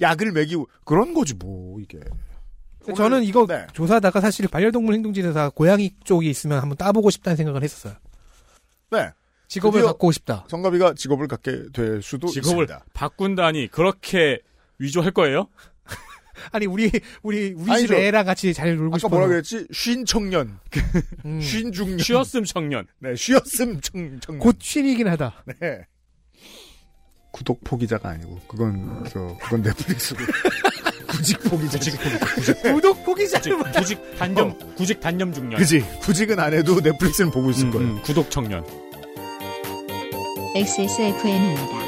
약을 먹이고 그런 거지 뭐 이게. 저는 이거 네. 조사하다가 사실 반려동물 행동지대사 고양이 쪽이 있으면 한번 따보고 싶다는 생각을 했었어요. 네. 직업을 갖고 싶다. 성가비가 직업을 갖게 될 수도 직업을 있습니다. 바꾼다니 그렇게 위조할 거예요? 아니 우리 우리 우리 아니죠. 집 애랑 같이 잘 놀고 아까 싶어. 뭐라 그랬지? 쉰 청년, 음. 쉰 중년, 쉬었음 청년. 네, 쉬었음 청, 청년. 곧 쉰이긴 하다. 네. 구독 포기자가 아니고 그건 저 그건 넷플릭스고 구직 포기자. 구직 포기자. 구독 포기자. 구직, 구직 단념, 구직 단념 중년. 그지. 구직은 안 해도 넷플릭스는 보고 있을 음, 거예요. 음, 구독 청년. XSFM입니다.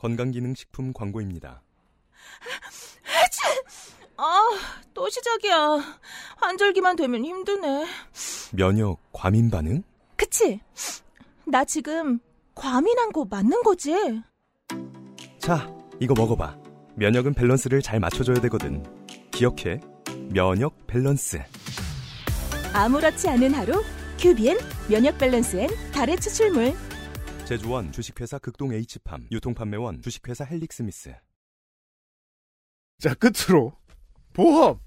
건강기능식품 광고입니다. 아, 또 시작이야. 환절기만 되면 힘드네. 면역 과민 반응? 그치? 나 지금 과민한 거 맞는 거지? 자, 이거 먹어봐. 면역은 밸런스를 잘 맞춰줘야 되거든. 기억해. 면역 밸런스. 아무렇지 않은 하루 큐비엔 면역 밸런스엔 달의 추출물 제조원 주식회사 극동 H팜. 유통판매원 주식회사 헬릭스미스. 자 끝으로 보험.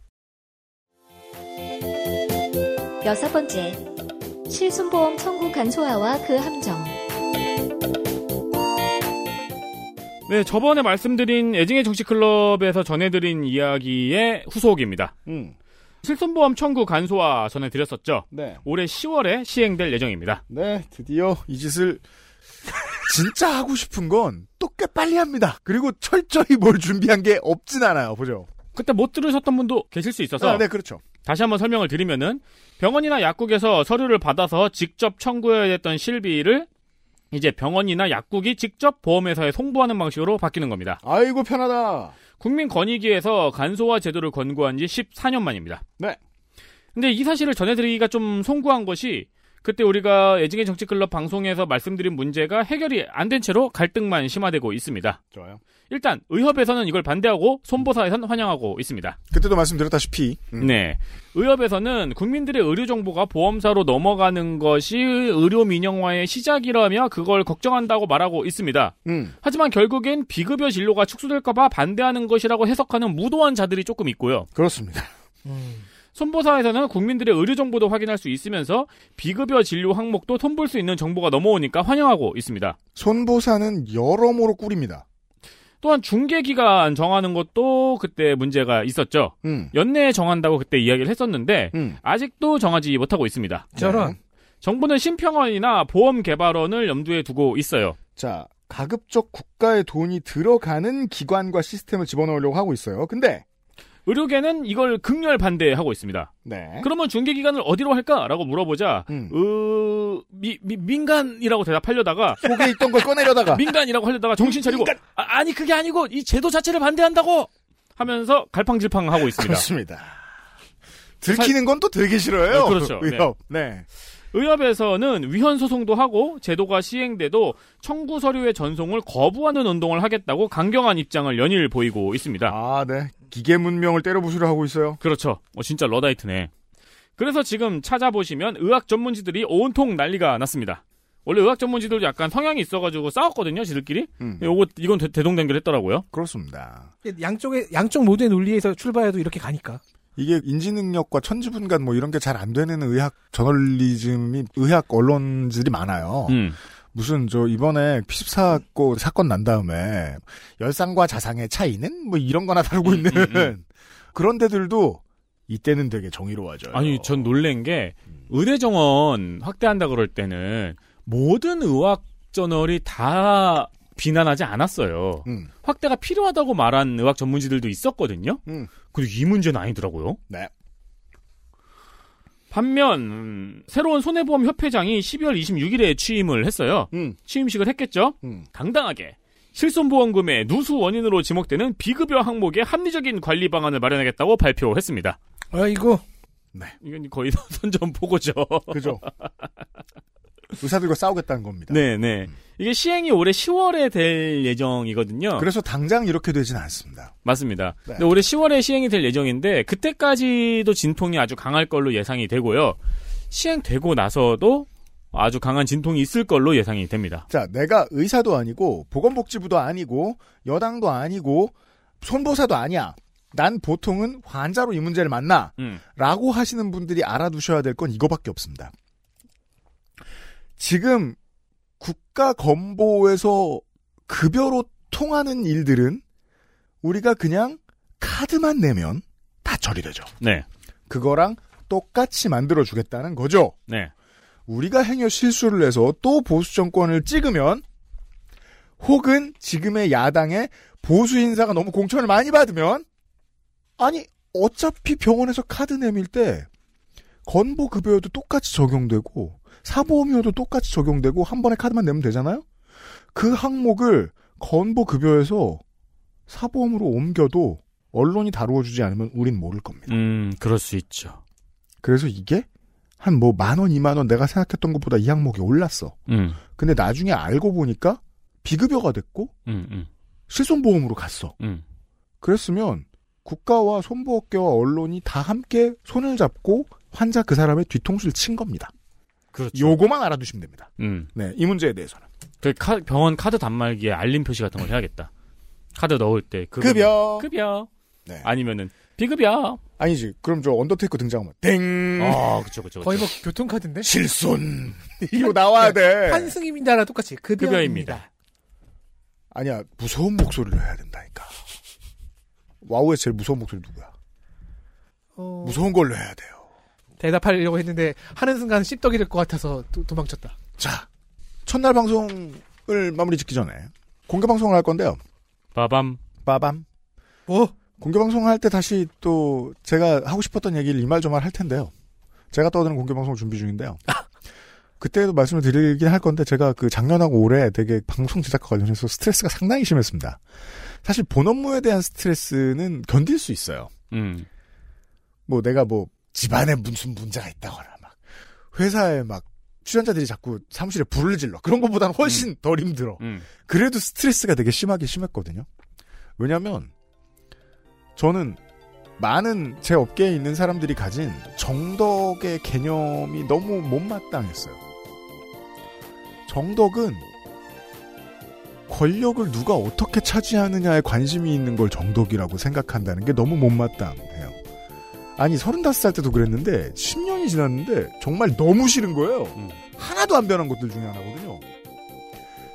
여섯 번째, 실손보험 청구 간소화와 그 함정. 네, 저번에 말씀드린 애증의 정치클럽에서 전해드린 이야기의 후속입니다. 음. 실손보험 청구 간소화 전해드렸었죠. 네. 올해 10월에 시행될 예정입니다. 네, 드디어 이 짓을 진짜 하고 싶은 건 또 꽤 빨리 합니다. 그리고 철저히 뭘 준비한 게 없진 않아요. 보죠. 그때 못 들으셨던 분도 계실 수 있어서 아, 네, 그렇죠. 다시 한번 설명을 드리면은 병원이나 약국에서 서류를 받아서 직접 청구해야 했던 실비를 이제 병원이나 약국이 직접 보험회사에 송부하는 방식으로 바뀌는 겁니다. 아이고 편하다. 국민권익위에서 간소화 제도를 권고한 지 14년 만입니다. 네. 근데 이 사실을 전해드리기가 좀 송구한 것이 그때 우리가 애증의 정치클럽 방송에서 말씀드린 문제가 해결이 안 된 채로 갈등만 심화되고 있습니다. 좋아요. 일단 의협에서는 이걸 반대하고 손보사에서는 환영하고 있습니다. 그때도 말씀드렸다시피 음. 네. 의협에서는 국민들의 의료 정보가 보험사로 넘어가는 것이 의료 민영화의 시작이라며 그걸 걱정한다고 말하고 있습니다. 음. 하지만 결국엔 비급여 진료가 축소될까봐 반대하는 것이라고 해석하는 무도한 자들이 조금 있고요. 그렇습니다. 손보사에서는 국민들의 의료 정보도 확인할 수 있으면서 비급여 진료 항목도 손볼 수 있는 정보가 넘어오니까 환영하고 있습니다. 손보사는 여러모로 꿀입니다. 또한 중개 기간 정하는 것도 그때 문제가 있었죠. 음. 연내에 정한다고 그때 이야기를 했었는데 음. 아직도 정하지 못하고 있습니다. 저런. 정부는 심평원이나 보험 개발원을 염두에 두고 있어요. 자, 가급적 국가의 돈이 들어가는 기관과 시스템을 집어넣으려고 하고 있어요. 근데 의료계는 이걸 극렬 반대하고 있습니다. 네. 그러면 중개기관을 어디로 할까라고 물어보자, 음. 으, 미, 미, 민간이라고 대답하려다가, 속에 있던 걸 꺼내려다가 민간이라고 하려다가 정신 차리고, 아, 니 그게 아니고, 이 제도 자체를 반대한다고! 하면서 갈팡질팡 하고 있습니다. 그렇습니다. 들키는 건 또 되게 싫어요. 네, 그렇죠. 의협. 네. 의협에서는 위헌 소송도 하고 제도가 시행돼도 청구 서류의 전송을 거부하는 운동을 하겠다고 강경한 입장을 연일 보이고 있습니다. 아, 네. 기계 문명을 때려부수려 하고 있어요. 그렇죠. 어, 진짜 러다이트네. 그래서 지금 찾아보시면 의학 전문지들이 온통 난리가 났습니다. 원래 의학 전문지들도 약간 성향이 있어가지고 싸웠거든요, 지들끼리. 음. 요거 이건 대, 대동단결 했더라고요. 그렇습니다. 양쪽에 양쪽 모두의 논리에서 출발해도 이렇게 가니까. 이게 인지능력과 천지분간 뭐 이런 게 잘 안 되는 의학 저널리즘이 의학 언론들이 많아요. 음. 무슨 저 이번에 P14고 사건 난 다음에 열상과 자상의 차이는 뭐 이런 거나 다루고 있는 그런 데들도 이때는 되게 정의로워져요. 아니, 전 놀란 게 의대 정원 확대한다 그럴 때는 모든 의학 저널이 다 비난하지 않았어요. 음. 확대가 필요하다고 말한 의학 전문지들도 있었거든요. 음. 근데 이 문제는 아니더라고요. 네. 반면 음, 새로운 손해보험 협회장이 12월 26일에 취임을 했어요. 음. 취임식을 했겠죠. 음. 당당하게 실손보험금의 누수 원인으로 지목되는 비급여 항목의 합리적인 관리 방안을 마련하겠다고 발표했습니다. 아 이거 이건 거의 선전포고죠. 그죠. 의사들과 싸우겠다는 겁니다. 네, 네. 이게 시행이 올해 10월에 될 예정이거든요. 그래서 당장 이렇게 되진 않습니다. 맞습니다. 네. 근데 올해 10월에 시행이 될 예정인데 그때까지도 진통이 아주 강할 걸로 예상이 되고요. 시행되고 나서도 아주 강한 진통이 있을 걸로 예상이 됩니다. 자, 내가 의사도 아니고 보건복지부도 아니고 여당도 아니고 손보사도 아니야. 난 보통은 환자로 이 문제를 만나. 음. 라고 하시는 분들이 알아두셔야 될 건 이거밖에 없습니다. 지금 국가 건보에서 급여로 통하는 일들은 우리가 그냥 카드만 내면 다 처리되죠. 네. 그거랑 똑같이 만들어 주겠다는 거죠. 네. 우리가 행여 실수를 해서 또 보수 정권을 찍으면 혹은 지금의 야당의 보수 인사가 너무 공천을 많이 받으면 아니 어차피 병원에서 카드 내밀 때 건보 급여도 똑같이 적용되고 사보험료도 똑같이 적용되고 한 번에 카드만 내면 되잖아요. 그 항목을 건보 급여에서 사보험으로 옮겨도 언론이 다루어주지 않으면 우린 모를 겁니다. 음, 그럴 수 있죠. 그래서 이게 한 뭐 만 원, 이만 원 내가 생각했던 것보다 이 항목이 올랐어. 음, 근데 나중에 알고 보니까 비급여가 됐고 음, 음, 실손보험으로 갔어. 음. 그랬으면 국가와 손보호계와 언론이 다 함께 손을 잡고 환자 그 사람의 뒤통수를 친 겁니다. 그렇죠. 요거만 알아두시면 됩니다. 음. 네, 이 문제에 대해서는. 그 카- 병원 카드 단말기에 알림 표시 같은 걸 해야겠다. 카드 넣을 때 급여. 급여. 급여. 네. 아니면은 비급여. 아니지. 그럼 저 언더테이커 등장하면 땡. 아, 그쵸, 그쵸. 거의 뭐 교통카드인데? 실손. 이거 나와야 돼. 환승입니다랑 똑같이 급여입니다. 급여입니다. 아니야, 무서운 목소리를 해야 된다니까. 와우의 제일 무서운 목소리 누구야? 어, 무서운 걸로 해야 돼요. 대답하려고 했는데 하는 순간 씹덕이 될 것 같아서 도, 도망쳤다. 자, 첫날 방송을 마무리 짓기 전에 공개 방송을 할 건데요. 빠밤. 빠밤. 뭐? 공개 방송을 할 때 다시 또 제가 하고 싶었던 얘기를 이말저말 할 텐데요. 제가 떠드는 공개 방송 준비 중인데요. 그때도 말씀을 드리긴 할 건데 제가 그 작년하고 올해 되게 방송 제작과 관련해서 스트레스가 상당히 심했습니다. 사실 본 업무에 대한 스트레스는 견딜 수 있어요. 음. 뭐 내가 뭐 집안에 무슨 문제가 있다거나 막 회사에 막 출연자들이 자꾸 사무실에 불을 질러 그런 것보다는 훨씬 덜 힘들어. 음. 그래도 스트레스가 되게 심하게 심했거든요. 왜냐면 저는 많은 제 업계에 있는 사람들이 가진 정덕의 개념이 너무 못마땅했어요. 정덕은 권력을 누가 어떻게 차지하느냐에 관심이 있는 걸 정덕이라고 생각한다는 게 너무 못마땅해요. 아니, 35살 때도 그랬는데, 10년이 지났는데, 정말 너무 싫은 거예요. 하나도 안 변한 것들 중에 하나거든요.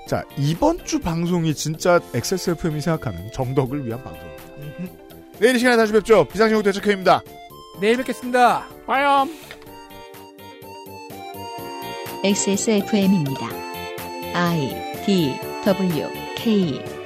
자, 이번 주 방송이 진짜 XSFM이 생각하는 정덕을 위한 방송입니다. 내일 이 시간에 다시 뵙죠. 비상시국 대책회입니다. 내일 뵙겠습니다. 빠염. XSFM입니다. I D W K